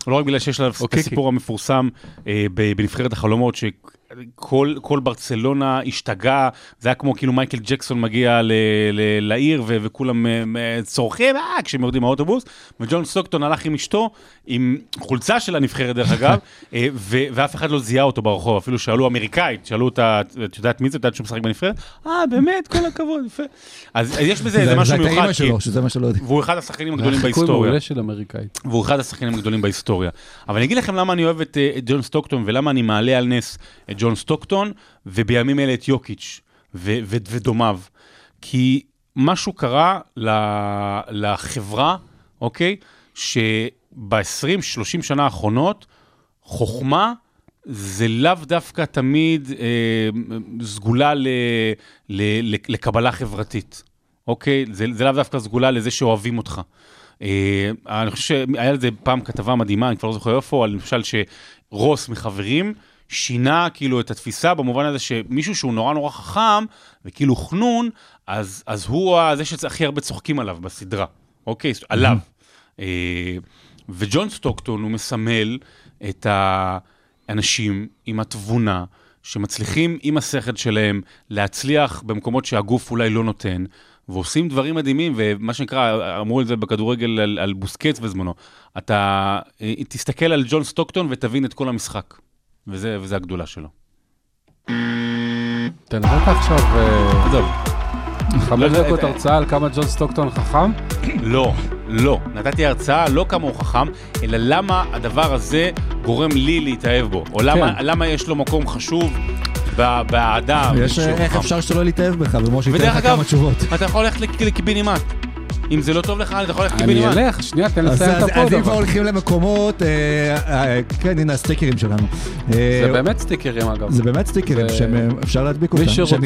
לא רק בגלל שיש לה את אוקיי. הסיפור המפורסם אה, בנבחרת החלומות, שכל כל ברצלונה השתגעה, זה היה כמו כאילו מייקל ג'קסון מגיע ל, ל, לעיר ו, וכולם אה, צורכים, אה, כשהם יורדים מהאוטובוס, וג'ון סטוקטון הלך עם אשתו, עם חולצה של הנבחרת דרך אגב, אה, ו, ואף אחד לא זיהה אותו ברחוב, אפילו שאלו אמריקאית, שאלו אותה, את יודעת מי זה, את יודעת שהוא משחק בנבחרת? אה, באמת, כל הכבוד, יפה. אז אז יש בזה איזה זה- משהו זה מיוחד, האימא כי- שלו, שזה מה שלא יודעים. והוא אחד השחקנים זה הגדולים בהיסטוריה. מעולה של אמריקאית. והוא אחד השחקנים הגדולים בהיסטוריה. אבל אני אגיד לכם למה אני אוהב את, אה, את ג'ון סטוקטון ולמה אני מעלה על נס את ג'ון סטוקטון, ובימים אלה את יוקיץ' ו- ו- ודומיו. כי משהו קרה ל- לחברה, אוקיי? שב-20-30 שנה האחרונות, חוכמה זה לאו דווקא תמיד אה, סגולה ל- ל- ל- לקבלה חברתית, אוקיי? זה, זה לאו דווקא סגולה לזה שאוהבים אותך. אה, אני חושב שהיה לזה פעם כתבה מדהימה, אני כבר לא זוכר איפה, על למשל שרוס מחברים שינה כאילו את התפיסה במובן הזה שמישהו שהוא נורא נורא חכם וכאילו חנון, אז, אז הוא זה שהכי הרבה צוחקים עליו בסדרה, אוקיי? עליו. אה, וג'ון סטוקטון הוא מסמל את האנשים עם התבונה, שמצליחים עם השכל שלהם להצליח במקומות שהגוף אולי לא נותן, ועושים דברים מדהימים, ומה שנקרא, אמרו את זה בכדורגל על, על בוסקץ בזמנו, אתה אה, תסתכל על ג'ון סטוקטון ותבין את כל המשחק, וזה, וזה הגדולה שלו. תן לך עכשיו אה, עזוב, חמש לא, דקות אה, הרצאה על כמה ג'ון סטוקטון חכם. לא, לא. נתתי הרצאה לא כמה הוא חכם, אלא למה הדבר הזה גורם לי להתאהב בו, או למה, כן. למה יש לו מקום חשוב באהדה. איך. אפשר שלא להתאהב בך, ומשה ייתן ודרך לך אגב, כמה תשובות. אתה יכול ללכת לק- לקיבינימט. אם זה לא טוב לך, אתה יכול ללכת אני לקיבינימט. אלך, שנייה, תן אז לסיים אז- את אז הפוד. אם כבר. הולכים למקומות, אה, אה, כן, הנה הסטיקרים שלנו. אה, זה באמת סטיקרים אגב. זה באמת סטיקרים שאפשר להדביק אותם. מי שרוצה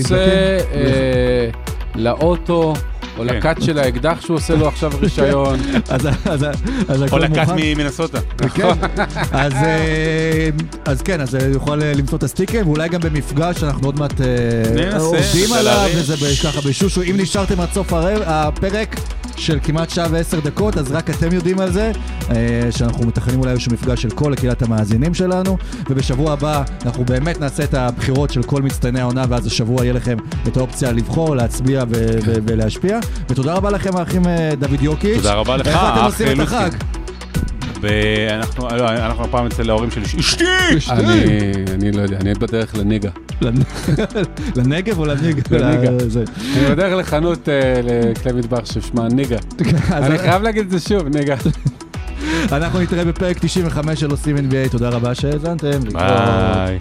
לאוטו, או כן. לכת של האקדח שהוא עושה לו עכשיו רישיון. אז- אז- אז או מוכן. ממנסוטה. כן, אז, אה, אז כן, אז הוא יכול אה, למצוא את הסטיקרים, ואולי גם במפגש, אנחנו עוד מעט אה, עובדים עליו. וזה ככה בשושו. אם נשארתם עד סוף הפרק של כמעט שעה ועשר דקות, אז רק אתם יודעים על זה, אה, שאנחנו מתכננים אולי איזשהו מפגש של כל קהילת המאזינים שלנו, ובשבוע הבא אנחנו באמת נעשה את הבחירות של כל מצטייני העונה, ואז השבוע יהיה לכם את האופציה לבחור, להצביע ו- ו- ולהשפיע. ותודה רבה לכם, האחים אה, דוד יוקיץ'. תודה רבה לך, איך אתם עושים את. החג? ואנחנו לא, אנחנו הפעם אצל ההורים של אשתי. אני אני לא יודע, אני בדרך לניגה. לנגב או לניגה? לניגה. זה. אני בדרך לחנות אה, לכלי מטבח ששמה ניגה. אני חייב להגיד את זה שוב, ניגה. אנחנו נתראה בפרק 95 של עושים NBA, תודה רבה שהאזנתם. ביי.